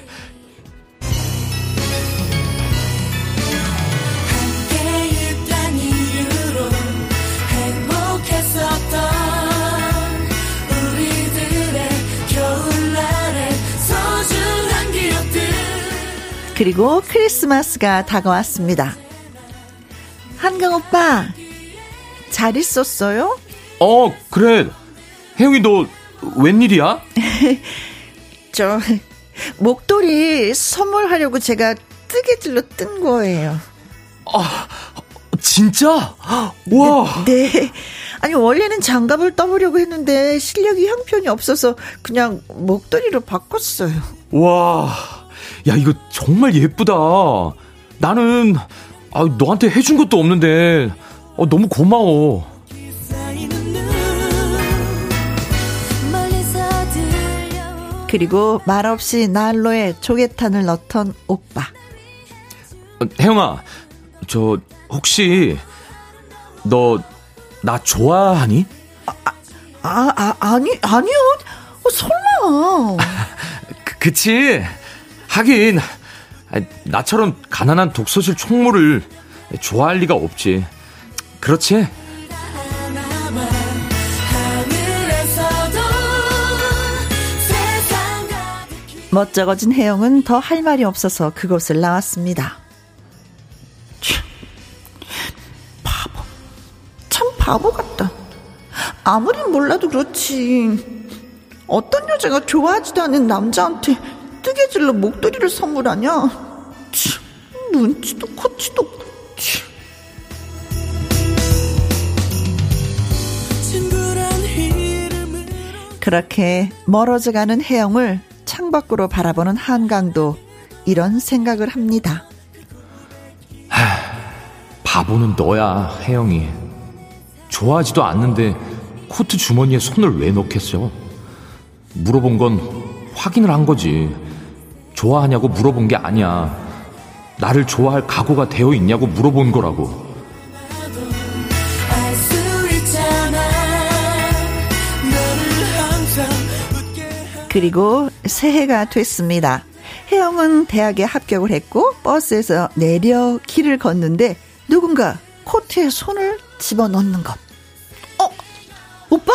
그리고 크리스마스가 다가왔습니다. 한강 오빠, 잘 있었어요? 어, 그래. 혜영이 너 웬일이야? 저, 목도리 선물하려고 제가 뜨개질로 뜬 거예요. 진짜? 와. 네. 아니, 원래는 장갑을 떠보려고 했는데 실력이 형편이 없어서 그냥 목도리로 바꿨어요. 와. 야, 이거 정말 예쁘다. 나는 아, 너한테 해준 것도 없는데 어, 너무 고마워. 그리고 말없이 난로에 조개탄을 넣던 오빠. 어, 혜영아, 저 혹시 너 나 좋아하니? 아, 아, 아니, 아니요. 어, 설마. 그, 그치? 하긴 아, 나처럼 가난한 독서실 총무를 좋아할 리가 없지. 그렇지? 멋쩍어진 혜영은 더 할 말이 없어서 그곳을 나왔습니다. 참, 바보. 참 바보 같다. 아무리 몰라도 그렇지. 어떤 여자가 좋아하지도 않는 남자한테 뜨개질로 목도리를 선물하냐? 참, 눈치도 코치도 없고. 그렇게 멀어져가는 혜영을 창밖으로 바라보는 한강도 이런 생각을 합니다. 바보는 너야, 혜영이. 좋아하지도 않는데 코트 주머니에 손을 왜 넣겠어? 물어본 건 확인을 한 거지. 좋아하냐고 물어본 게 아니야. 나를 좋아할 각오가 되어 있냐고 물어본 거라고. 하 그리고 새해가 됐습니다. 혜영은 대학에 합격을 했고 버스에서 내려 길을 걷는데 누군가 코트에 손을 집어넣는 것. 어? 오빠?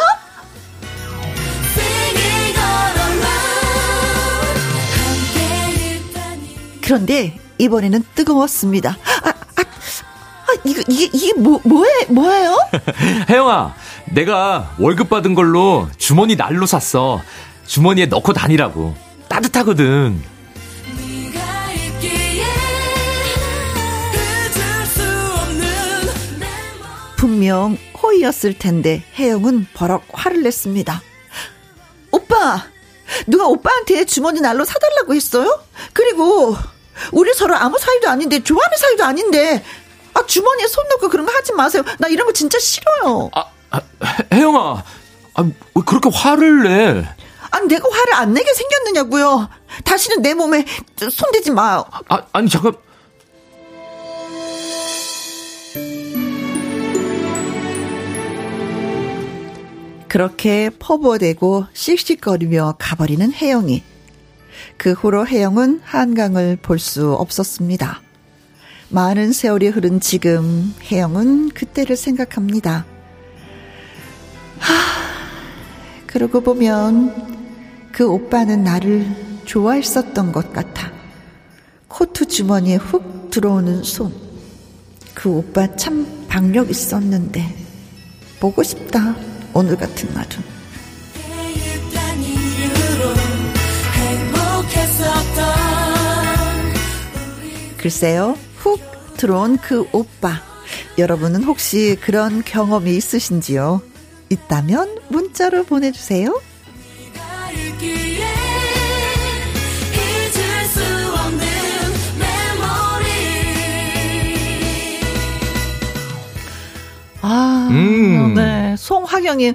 그런데 이번에는 뜨거웠습니다. 아, 아, 아 이거 이게 이게 뭐 뭐에 뭐예요? 혜영아, 내가 월급 받은 걸로 주머니 난로 샀어. 주머니에 넣고 다니라고. 따뜻하거든. 분명 호의였을 텐데 혜영은 버럭 화를 냈습니다. 오빠, 누가 오빠한테 주머니 난로 사달라고 했어요? 그리고 우리 서로 아무 사이도 아닌데 좋아하는 사이도 아닌데 아 주머니에 손 넣고 그런 거 하지 마세요. 나 이런 거 진짜 싫어요. 아, 아, 혜영아, 아, 왜 그렇게 화를 내? 아니 내가 화를 안 내게 생겼느냐고요. 다시는 내 몸에 손대지 마. 아, 아니, 잠깐. 그렇게 퍼부어대고 씩씩거리며 가버리는 혜영이. 그 후로 혜영은 한강을 볼 수 없었습니다. 많은 세월이 흐른 지금 혜영은 그때를 생각합니다. 하, 그러고 보면 그 오빠는 나를 좋아했었던 것 같아. 코트 주머니에 훅 들어오는 손. 그 오빠 참 박력 있었는데. 보고 싶다. 오늘 같은 날은. 글쎄요, 훅 들어온 그 오빠. 여러분은 혹시 그런 경험이 있으신지요? 있다면 문자로 보내주세요. 아, 음. 네. 송화경님,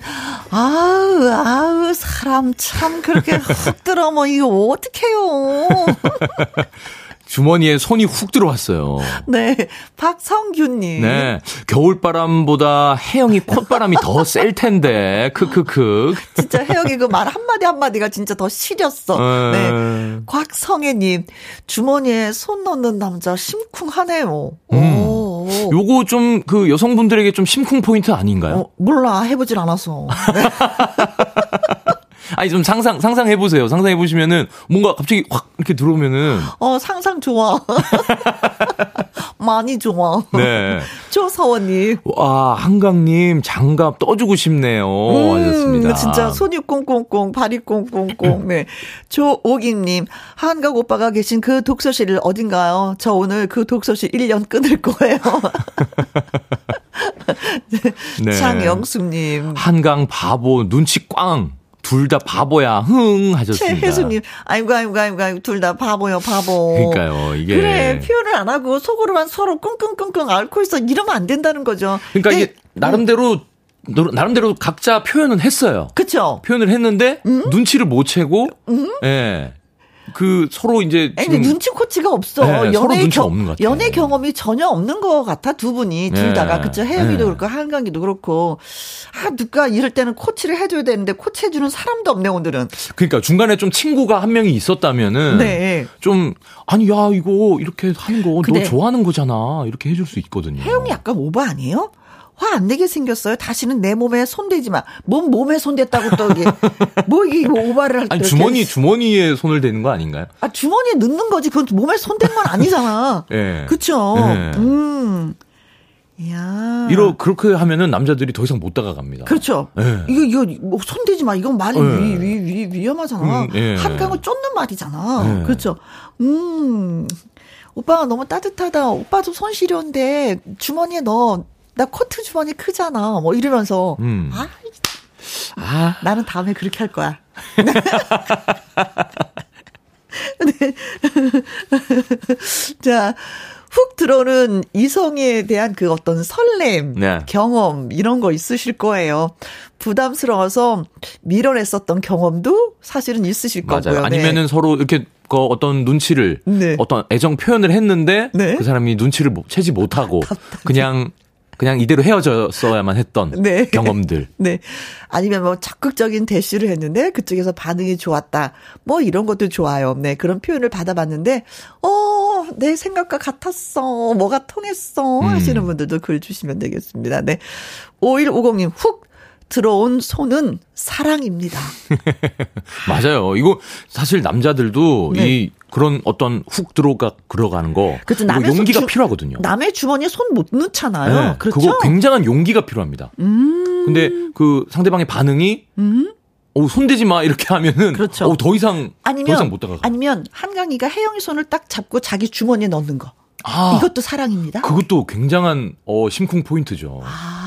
아우, 아우, 사람 참 그렇게 훅 들어, 뭐, 이거 어떡해요. 주머니에 손이 훅 들어왔어요. 네. 박성규님. 네. 겨울바람보다 혜영이 콧바람이 더 셀 텐데. 크크크. 진짜 혜영이 그 말 한마디 한마디가 진짜 더 시렸어. 네. 음. 곽성애님, 주머니에 손 넣는 남자 심쿵하네요. 음. 오. 요거 좀 그 여성분들에게 좀 심쿵 포인트 아닌가요? 어, 몰라. 해보질 않아서. 아니 좀 상상 상상해 보세요. 상상해 보시면은 뭔가 갑자기 확 이렇게 들어오면은 어, 상상 좋아. 많이 좋아. 네. 조서원님. 와, 한강님 장갑 떠주고 싶네요. 하셨습니다. 음, 진짜 손이 꽁꽁꽁, 발이 꽁꽁꽁. 네. 조오김님, 한각 오빠가 계신 그 독서실 어딘가요? 저 오늘 그 독서실 1년 끊을 거예요. 네. 장영숙님. 한강 바보 눈치 꽝. 둘 다 바보야. 흥 하셨습니다. 최혜수님, 아이고, 아이고, 아이고, 아이고, 둘 다 바보요, 바보. 그러니까요. 이게 그래, 표현을 안 하고 속으로만 서로 끙끙끙끙 앓고 있어. 이러면 안 된다는 거죠. 그러니까 네, 이게 나름대로 나름대로 각자 표현은 했어요. 그쵸? 표현을 했는데 음? 눈치를 못 채고 예. 그 서로 이제 아니, 눈치 코치가 없어. 네, 서로 연애 눈치가 없는 것 같아요. 연애 경험이 전혀 없는 것 같아 두 분이 둘 네. 다가 그쵸 혜영이도 네. 그렇고 한강이도 그렇고 아 누가 이럴 때는 코치를 해줘야 되는데 코치해 주는 사람도 없네 오늘은. 그러니까 중간에 좀 친구가 한 명이 있었다면은 네. 좀 아니 야 이거 이렇게 하는 거 너 좋아하는 거잖아 이렇게 해줄 수 있거든요. 혜영이 약간 오버 아니에요? 화 안 내게 생겼어요. 다시는 내 몸에 손대지 마. 몸 몸에 손댔다고 또 이게 뭐 이게 오바를 할 때. 아니 주머니 주머니에 손을 대는 거 아닌가요? 아 주머니에 넣는 거지. 그건 몸에 손댄 건 아니잖아. 예. 그쵸? 네. 음. 야. 이러 그렇게 하면은 남자들이 더 이상 못 다가갑니다. 그렇죠. 예. 이거 이거 뭐 손대지 마. 이건 말이 예. 위, 위, 위, 위험하잖아. 음, 예. 한강을 쫓는 말이잖아. 예. 그렇죠. 음. 오빠가 너무 따뜻하다. 오빠도 손 시려운데 주머니에 넣어. 나 코트 주머니 크잖아. 뭐 이러면서 음. 아, 아 나는 다음에 그렇게 할 거야. 네. 자, 훅 들어오는 이성에 대한 그 어떤 설렘, 네. 경험, 이런 거 있으실 거예요. 부담스러워서 밀어냈었던 경험도 사실은 있으실 맞아요. 거고요. 네. 아니면은 서로 이렇게 그 어떤 눈치를 네. 어떤 애정 표현을 했는데 네. 그 사람이 눈치를 못- 채지 못하고 그냥 그냥 이대로 헤어졌어야만 했던 네. 경험들. 네. 아니면 뭐 적극적인 대시를 했는데 그쪽에서 반응이 좋았다. 뭐 이런 것도 좋아요. 네. 그런 표현을 받아봤는데, 어, 내 생각과 같았어. 뭐가 통했어. 음. 하시는 분들도 글 주시면 되겠습니다. 네. 5150님, 훅 들어온 손은 사랑입니다. 맞아요. 이거 사실 남자들도 네. 이 그런 어떤 훅 들어가 들어가는 거손 용기가 주- 필요하거든요. 남의 주머니에 손 못 넣잖아요. 네, 그렇죠? 그거 굉장한 용기가 필요합니다. 음. 근데 그 상대방의 반응이 어 손대지 마 이렇게 하면은 그렇죠. 어, 더 이상 아니면, 더 이상 못 다가가. 아니면 한강이가 혜영이 손을 딱 잡고 자기 주머니에 넣는 거. 아, 이것도 사랑입니다. 그것도 굉장한 어 심쿵 포인트죠. 아,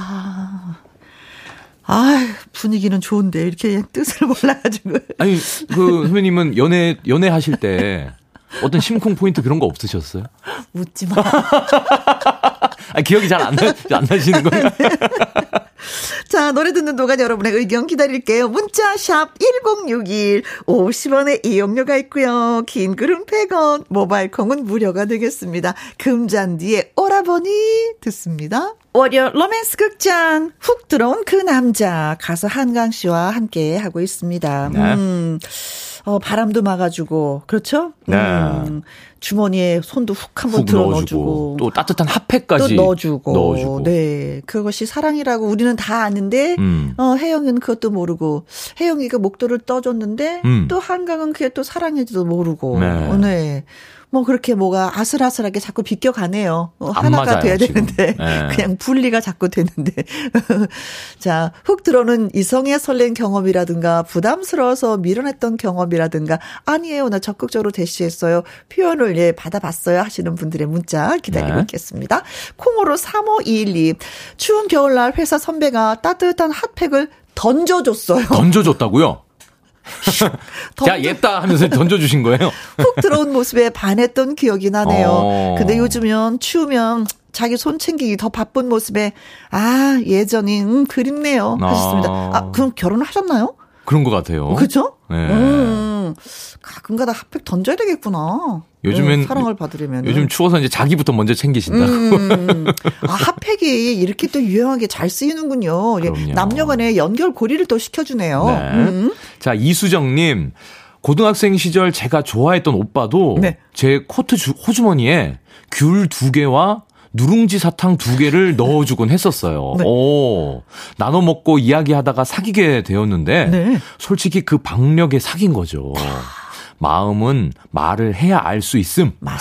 아 분위기는 좋은데 이렇게 뜻을 몰라가지고. 아니 그 선배님은 연애 연애 하실 때 어떤 심쿵 포인트 그런 거 없으셨어요? 웃지 마. 아 기억이 잘안 나, 안 나시는 거예요? 자, 노래 듣는 동안 여러분의 의견 기다릴게요. 문자 샵 1061, 50원의 이용료가 있고요. 긴 글은 100원, 모바일 콩은 무료가 되겠습니다. 금잔디의 오라버니 듣습니다. 월요 로맨스 극장 훅 들어온 그 남자 가수 한강 씨와 함께 하고 있습니다. 네. 음, 어, 바람도 막아주고 그렇죠? 네. 음, 주머니에 손도 훅 한번 훅 들어 넣어주고 넣어주고 또 따뜻한 핫팩까지 또 넣어주고. 넣어주고. 네. 그것이 사랑이라고 우리는 다 아는데, 음. 어, 혜영이는 그것도 모르고, 혜영이가 목도를 떠줬는데, 음. 또 한강은 그게 또 사랑인지도 모르고, 네. 어, 네. 뭐 그렇게 뭐가 아슬아슬하게 자꾸 비껴가네요. 어, 안 하나가 맞아요, 돼야 지금. 되는데 네. 그냥 분리가 자꾸 되는데. 자, 훅 들어오는 이성의 설렌 경험이라든가 부담스러워서 밀어냈던 경험이라든가 아니에요. 나 적극적으로 대시했어요. 표현을 예 받아봤어요 하시는 분들의 문자 기다리고 네. 있겠습니다. 콩으로 3522 추운 겨울날 회사 선배가 따뜻한 핫팩을 던져줬어요. 던져줬다고요? 자, 던져- 얘다 하면서 던져주신 거예요? 훅 들어온 모습에 반했던 기억이 나네요. 어. 근데 요즘은 추우면 자기 손 챙기기 더 바쁜 모습에 아 예전이 음, 그립네요 하셨습니다. 아. 아 그럼 결혼하셨나요? 그런 것 같아요. 그죠? 네. 음, 가끔가다 핫팩 던져야 되겠구나. 요즘엔 음, 사랑을 받으려면 요즘 추워서 이제 자기부터 먼저 챙기신다고. 음, 아 핫팩이 이렇게 또 유용하게 잘 쓰이는군요. 예, 그럼요. 남녀간의 연결 고리를 또 시켜주네요. 네. 음. 자, 이수정님. 고등학생 시절 제가 좋아했던 오빠도 네. 제 코트 주- 호주머니에 귤 두 개와 누룽지 사탕 두 개를 넣어주곤 했었어요. 네. 오, 나눠 먹고 이야기하다가 사귀게 되었는데, 네. 솔직히 그 박력에 사귄 거죠. 마음은 말을 해야 알 수 있음. 맞습니다.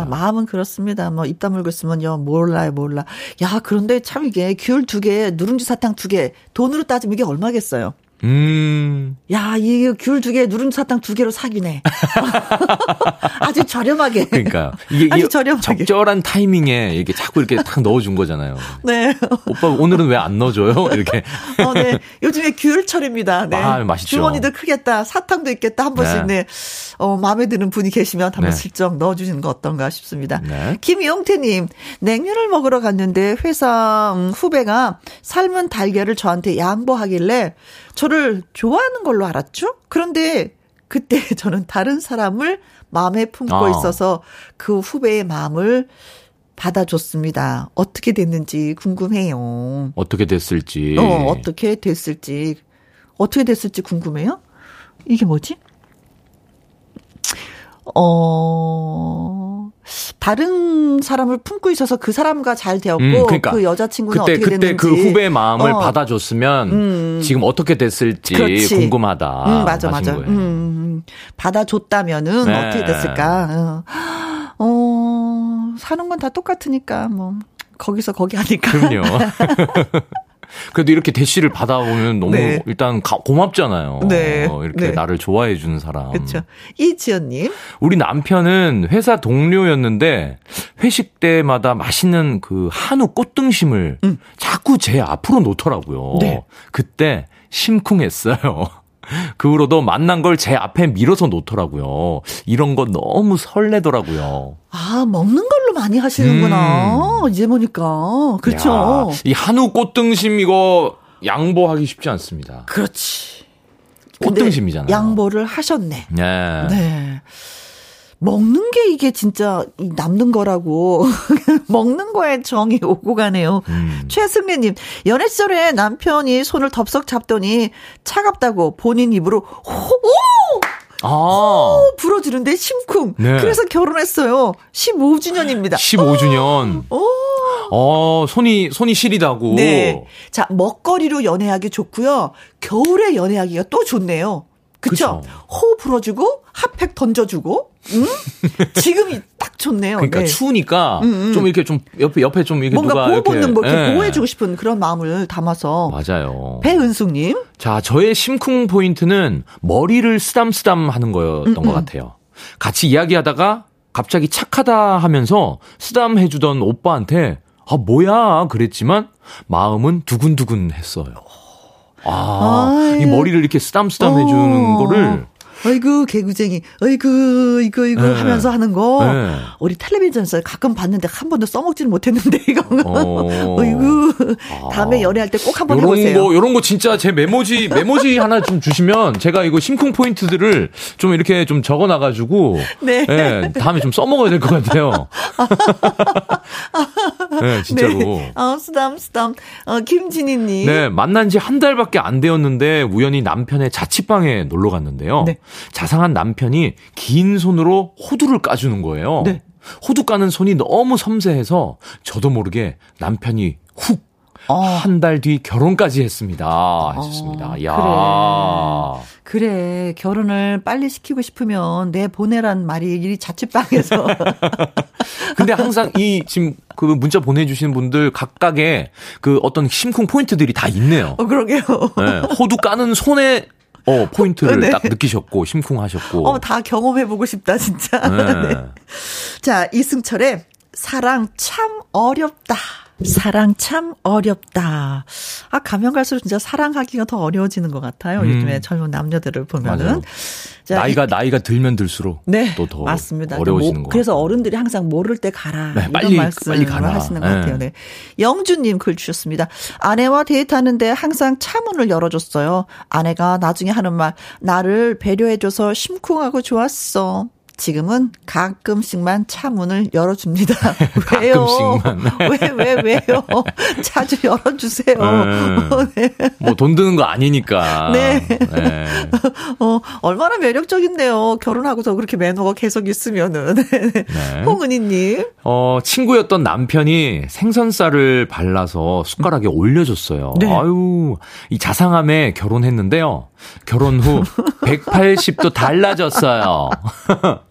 하셨습니다. 마음은 그렇습니다. 뭐 입 다물고 있으면요 몰라요 몰라. 야 그런데 참 이게 귤 두 개, 누룽지 사탕 두 개, 돈으로 따지면 이게 얼마겠어요? 음, 야, 이 귤 두 개, 누룽지 사탕 두 개로 사귀네. 아주 저렴하게. 그러니까 이게 아주 이 저렴하게. 적절한 타이밍에 이게 자꾸 이렇게 탁 넣어준 거잖아요. 네. 오빠 오늘은 왜 안 넣어줘요? 이렇게. 어, 네. 요즘에 귤철입니다. 네. 아, 맛있죠. 주머니도 크겠다. 사탕도 있겠다. 한 번씩, 네. 네. 어, 마음에 드는 분이 계시면 한번 네. 슬쩍 넣어주시는 거 어떤가 싶습니다. 네. 김용태님, 냉면을 먹으러 갔는데 회사 음, 후배가 삶은 달걀을 저한테 양보하길래 저를 좋아하는 걸로 알았죠? 그런데 그때 저는 다른 사람을 마음에 품고 아. 있어서 그 후배의 마음을 받아줬습니다. 어떻게 됐는지 궁금해요. 어떻게 됐을지. 어, 어떻게 됐을지, 어떻게 됐을지 궁금해요? 이게 뭐지? 어, 다른 사람을 품고 있어서 그 사람과 잘 되었고, 음, 그러니까 그 여자친구는 그때 어떻게 그때 됐는지. 그 후배의 마음을 어, 받아줬으면 지금 어떻게 됐을지 그렇지. 궁금하다. 음, 맞아, 맞아. 음, 받아줬다면은 네. 어떻게 됐을까? 어, 어, 사는 건 다 똑같으니까, 뭐, 거기서 거기 하니까. 그럼요. 그래도 이렇게 대시를 받아보면 너무 네. 일단 가- 고맙잖아요. 네. 어, 이렇게 네. 나를 좋아해 주는 사람. 그렇죠. 이지연님. 우리 남편은 회사 동료였는데 회식 때마다 맛있는 그 한우 꽃등심을 자꾸 제 앞으로 놓더라고요. 음. 네. 그때 심쿵했어요. 그 후로도 만난 걸 제 앞에 밀어서 놓더라고요. 이런 거 너무 설레더라고요. 아, 먹는 걸로 많이 하시는구나. 이제 보니까. 그렇죠. 음. 야, 이 한우 꽃등심 이거 양보하기 쉽지 않습니다. 그렇지. 꽃등심이잖아요. 양보를 하셨네. 네. 네. 먹는 게 이게 진짜 이 남는 거라고. 먹는 거에 정이 오고 가네요. 음. 최승래님, 연애 시절에 남편이 손을 덥석 잡더니 차갑다고 본인 입으로 호, 오! 아. 불어주는데 심쿵. 네. 그래서 결혼했어요. 15주년입니다. 15주년. 오! 어, 손이, 손이 시리다고. 네. 자, 먹거리로 연애하기 좋고요. 겨울에 연애하기가 또 좋네요. 그쵸? 그쵸. 호 불어주고, 핫팩 던져주고, 응? 지금이 딱 좋네요. 그러니까 네. 추우니까 좀 이렇게 좀 옆에 옆에 좀 이렇게 뭔가 누가 보호 본능 뭐 이렇게 예. 보호해주고 싶은 그런 마음을 담아서. 맞아요. 배은숙님. 자, 저의 심쿵 포인트는 머리를 쓰담쓰담 하는 음, 거였던 것 같아요. 같이 이야기하다가 갑자기 착하다 하면서 쓰담 해주던 오빠한테 아 뭐야 그랬지만 마음은 두근두근 했어요. 아, 아유. 이 머리를 이렇게 쓰담쓰담 해주는 어. 거를 어이구, 개구쟁이, 어이구, 이거, 이거 네. 하면서 하는 거. 네. 우리 텔레비전에서 가끔 봤는데 한 번도 써먹지는 못했는데, 이거. 어. 어이구. 다음에 연애할 때 꼭 한번 해보세요. 거, 요런 거 진짜 제 메모지, 메모지 하나 좀 주시면 제가 이거 심쿵 포인트들을 좀 이렇게 좀 적어 놔가지고. 네. 예, 다음에 좀 써먹어야 될 것 같아요. 네, 진짜로. 네. 어, 쓰담, 쓰담. 어, 김진희님. 네, 만난 지 한 달밖에 안 되었는데 우연히 남편의 자취방에 놀러 갔는데요. 네. 자상한 남편이 긴 손으로 호두를 까주는 거예요. 네. 호두 까는 손이 너무 섬세해서 저도 모르게 남편이 훅 어. 한달뒤 결혼까지 했습니다. 하셨습니다. 어, 야. 그래, 결혼을 빨리 시키고 싶으면 내 보내란 말이 이 자취방에서. 근데 항상 이 지금 그 문자 보내주시는 분들 각각의 그 어떤 심쿵 포인트들이 다 있네요. 어, 그러게요. 네, 호두 까는 손에 어 포인트를 네. 딱 느끼셨고 심쿵하셨고. 어, 다 경험해보고 싶다, 진짜. 네. 네. 자, 이승철의 사랑 참 어렵다. 사랑 참 어렵다. 아, 가면 갈수록 진짜 사랑하기가 더 어려워지는 것 같아요. 음. 요즘에 젊은 남녀들을 보면은. 자, 나이가 나이가 들면 들수록 네, 또 더 맞습니다. 어려워지는 뭐, 거. 그래서 어른들이 항상 모를 때 가라 네, 이런 빨리, 말씀을 빨리 가라. 하시는 것 네. 같아요. 네. 영주님 글 주셨습니다. 아내와 데이트하는데 항상 차문을 열어줬어요. 아내가 나중에 하는 말 나를 배려해줘서 심쿵하고 좋았어. 지금은 가끔씩만 차 문을 열어줍니다. 왜요? 가끔씩만. 왜, 왜, 왜요? 자주 열어주세요. 네. 뭐돈 드는 거 아니니까. 네. 네. 어, 얼마나 매력적인데요. 결혼하고서 그렇게 매너가 계속 있으면은. 네. 홍은희님. 어, 친구였던 남편이 생선살을 발라서 숟가락에 올려줬어요. 네. 아유, 이 자상함에 결혼했는데요. 결혼 후 180도 달라졌어요.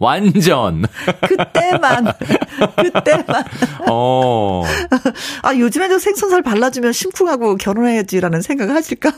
완전. 그때만. 그때만. 어, 아, 요즘에도 생선살 발라주면 심쿵하고 결혼해야지라는 생각을 하실까?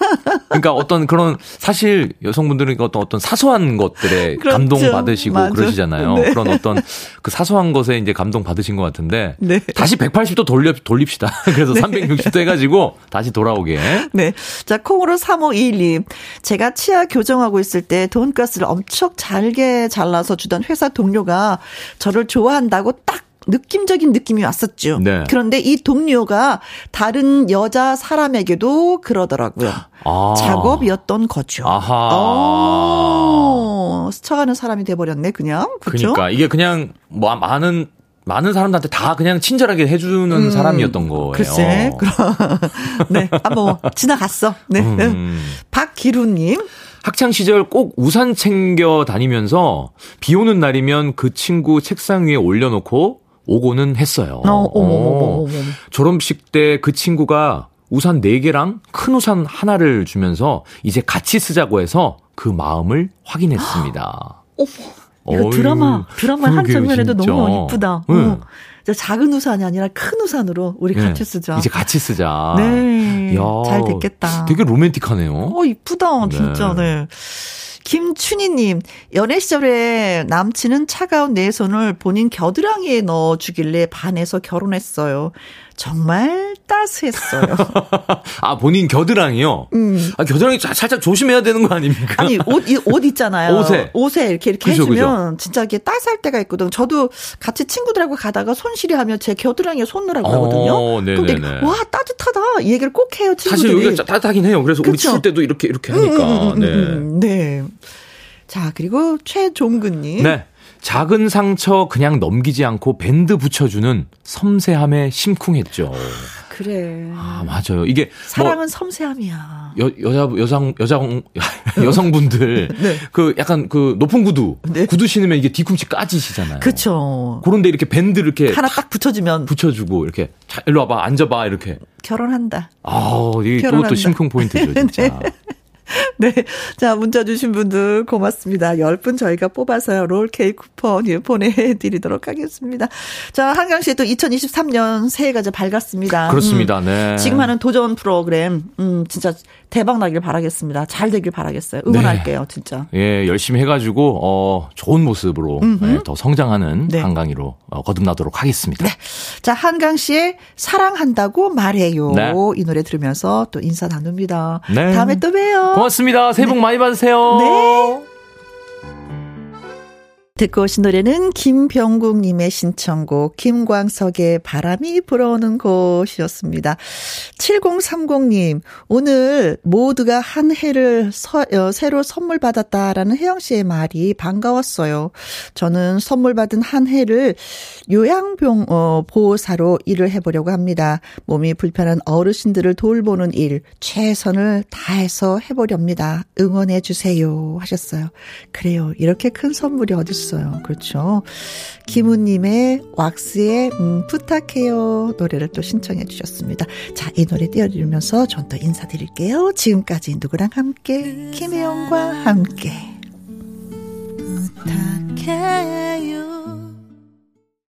그러니까 어떤 그런 사실 여성분들은 어떤 어떤 사소한 것들에 그렇죠. 감동 받으시고 맞아. 그러시잖아요. 네. 그런 어떤 그 사소한 것에 이제 감동 받으신 것 같은데 네. 다시 180도 돌려 돌립시다. 그래서 360도 해가지고 다시 돌아오게. 네. 자, 콩으로 3521님. 제가 치아 교정하고 있을 때 돈가스를 엄청 잘게 잘라서 주던 회사 동료가 저를 좋아한다고 딱 느낌적인 느낌이 왔었죠. 네. 그런데 이 동료가 다른 여자 사람에게도 그러더라고요. 아. 작업이었던 거죠. 아하. 어, 스쳐가는 사람이 돼버렸네, 그냥. 그렇죠? 그러니까 이게 그냥 뭐 많은 많은 사람들한테 다 그냥 친절하게 해주는 사람이었던 거예요. 음, 글쎄, 그럼. 네, 한번 지나갔어. 네. 음. 박기루님. 학창 시절 꼭 우산 챙겨 다니면서 비 오는 날이면 그 친구 책상 위에 올려놓고 오고는 했어요. 어, 어머, 어머, 어머, 어머. 졸업식 때 그 친구가 우산 4개랑 큰 우산 하나를 주면서 이제 같이 쓰자고 해서 그 마음을 확인했습니다. 이거 어휴, 드라마, 드라마 한 장면에도. 너무 이쁘다. 응. 어. 저 작은 우산이 아니라 큰 우산으로 우리 네. 같이 쓰자. 이제 같이 쓰자. 네. 야, 잘 됐겠다. 되게 로맨틱하네요. 어, 이쁘다, 진짜, 네. 김춘희님, 연애 시절에 남친은 차가운 내 손을 본인 겨드랑이에 넣어주길래 반해서 결혼했어요. 정말 따스했어요. 아, 본인 겨드랑이요? 아, 겨드랑이 자- 살짝 조심해야 되는 거 아닙니까? 음. 아니, 옷, 이- 옷 있잖아요. 옷에. 옷에 이렇게, 이렇게 그죠, 해주면 진짜 이게 따스할 때가 있거든. 저도 같이 친구들하고 가다가 손실이 하면 제 겨드랑이에 손 넣으라고. 어, 네네네. 근데, 와, 따뜻하다. 이 얘기를 꼭 해요, 친구들이. 사실 여기가 짜- 따뜻하긴 해요. 그래서 우리 그쵸? 추울 때도 이렇게, 이렇게 하니까. 음, 음, 네. 음, 네. 자, 그리고 최종근님. 네. 작은 상처 그냥 넘기지 않고 밴드 붙여주는 섬세함에 심쿵했죠. 그래. 아, 맞아요. 이게 뭐 사랑은 섬세함이야. 여, 여자, 여성, 여성, 여성분들, 네. 그 약간 그 높은 구두, 네. 구두 신으면 이게 뒤꿈치 까지시잖아요. 그쵸. 그런데 이렇게 밴드 이렇게 하나 딱 붙여주면 붙여주고, 이렇게, 자, 일로 와봐, 앉아봐, 이렇게. 결혼한다. 아 이게 결혼한다. 그것도 심쿵 포인트죠, 진짜. 네. 자, 문자 주신 분들 고맙습니다. 10분 저희가 뽑아서요. 롤케이크 쿠폰 예, 보내드리도록 하겠습니다. 자, 한강 씨의 또 2023년 새해가 이제 밝았습니다. 그렇습니다, 음, 네. 지금 하는 도전 프로그램, 음, 진짜 대박 나길 바라겠습니다. 잘 되길 바라겠어요. 응원할게요, 진짜. 예, 열심히 해가지고, 어, 좋은 모습으로, 예, 더 성장하는 네. 한강이로 어, 거듭나도록 하겠습니다. 자, 한강 씨의 사랑한다고 말해요. 네. 이 노래 들으면서 또 인사 나눕니다. 네. 다음에 또 봬요. 고맙습니다. 새해 복 많이 받으세요. 네. 듣고 오신 노래는 김병국님의 신청곡 김광석의 바람이 불어오는 곳이었습니다. 7030님 오늘 모두가 한 해를 서, 어, 새로 선물 받았다라는 혜영 씨의 말이 반가웠어요. 저는 선물 받은 한 해를 요양병 어, 보호사로 일을 해보려고 합니다. 몸이 불편한 어르신들을 돌보는 일 최선을 다해서 해보렵니다. 응원해 주세요 하셨어요. 그래요. 이렇게 큰 선물이 어디 있어요. 그렇죠. 김우님의 왁스의 음, 부탁해요 노래를 또 신청해 주셨습니다. 자, 이 노래 띄워드리면서 전 또 인사드릴게요. 지금까지 누구랑 함께 김혜영과 함께 부탁해요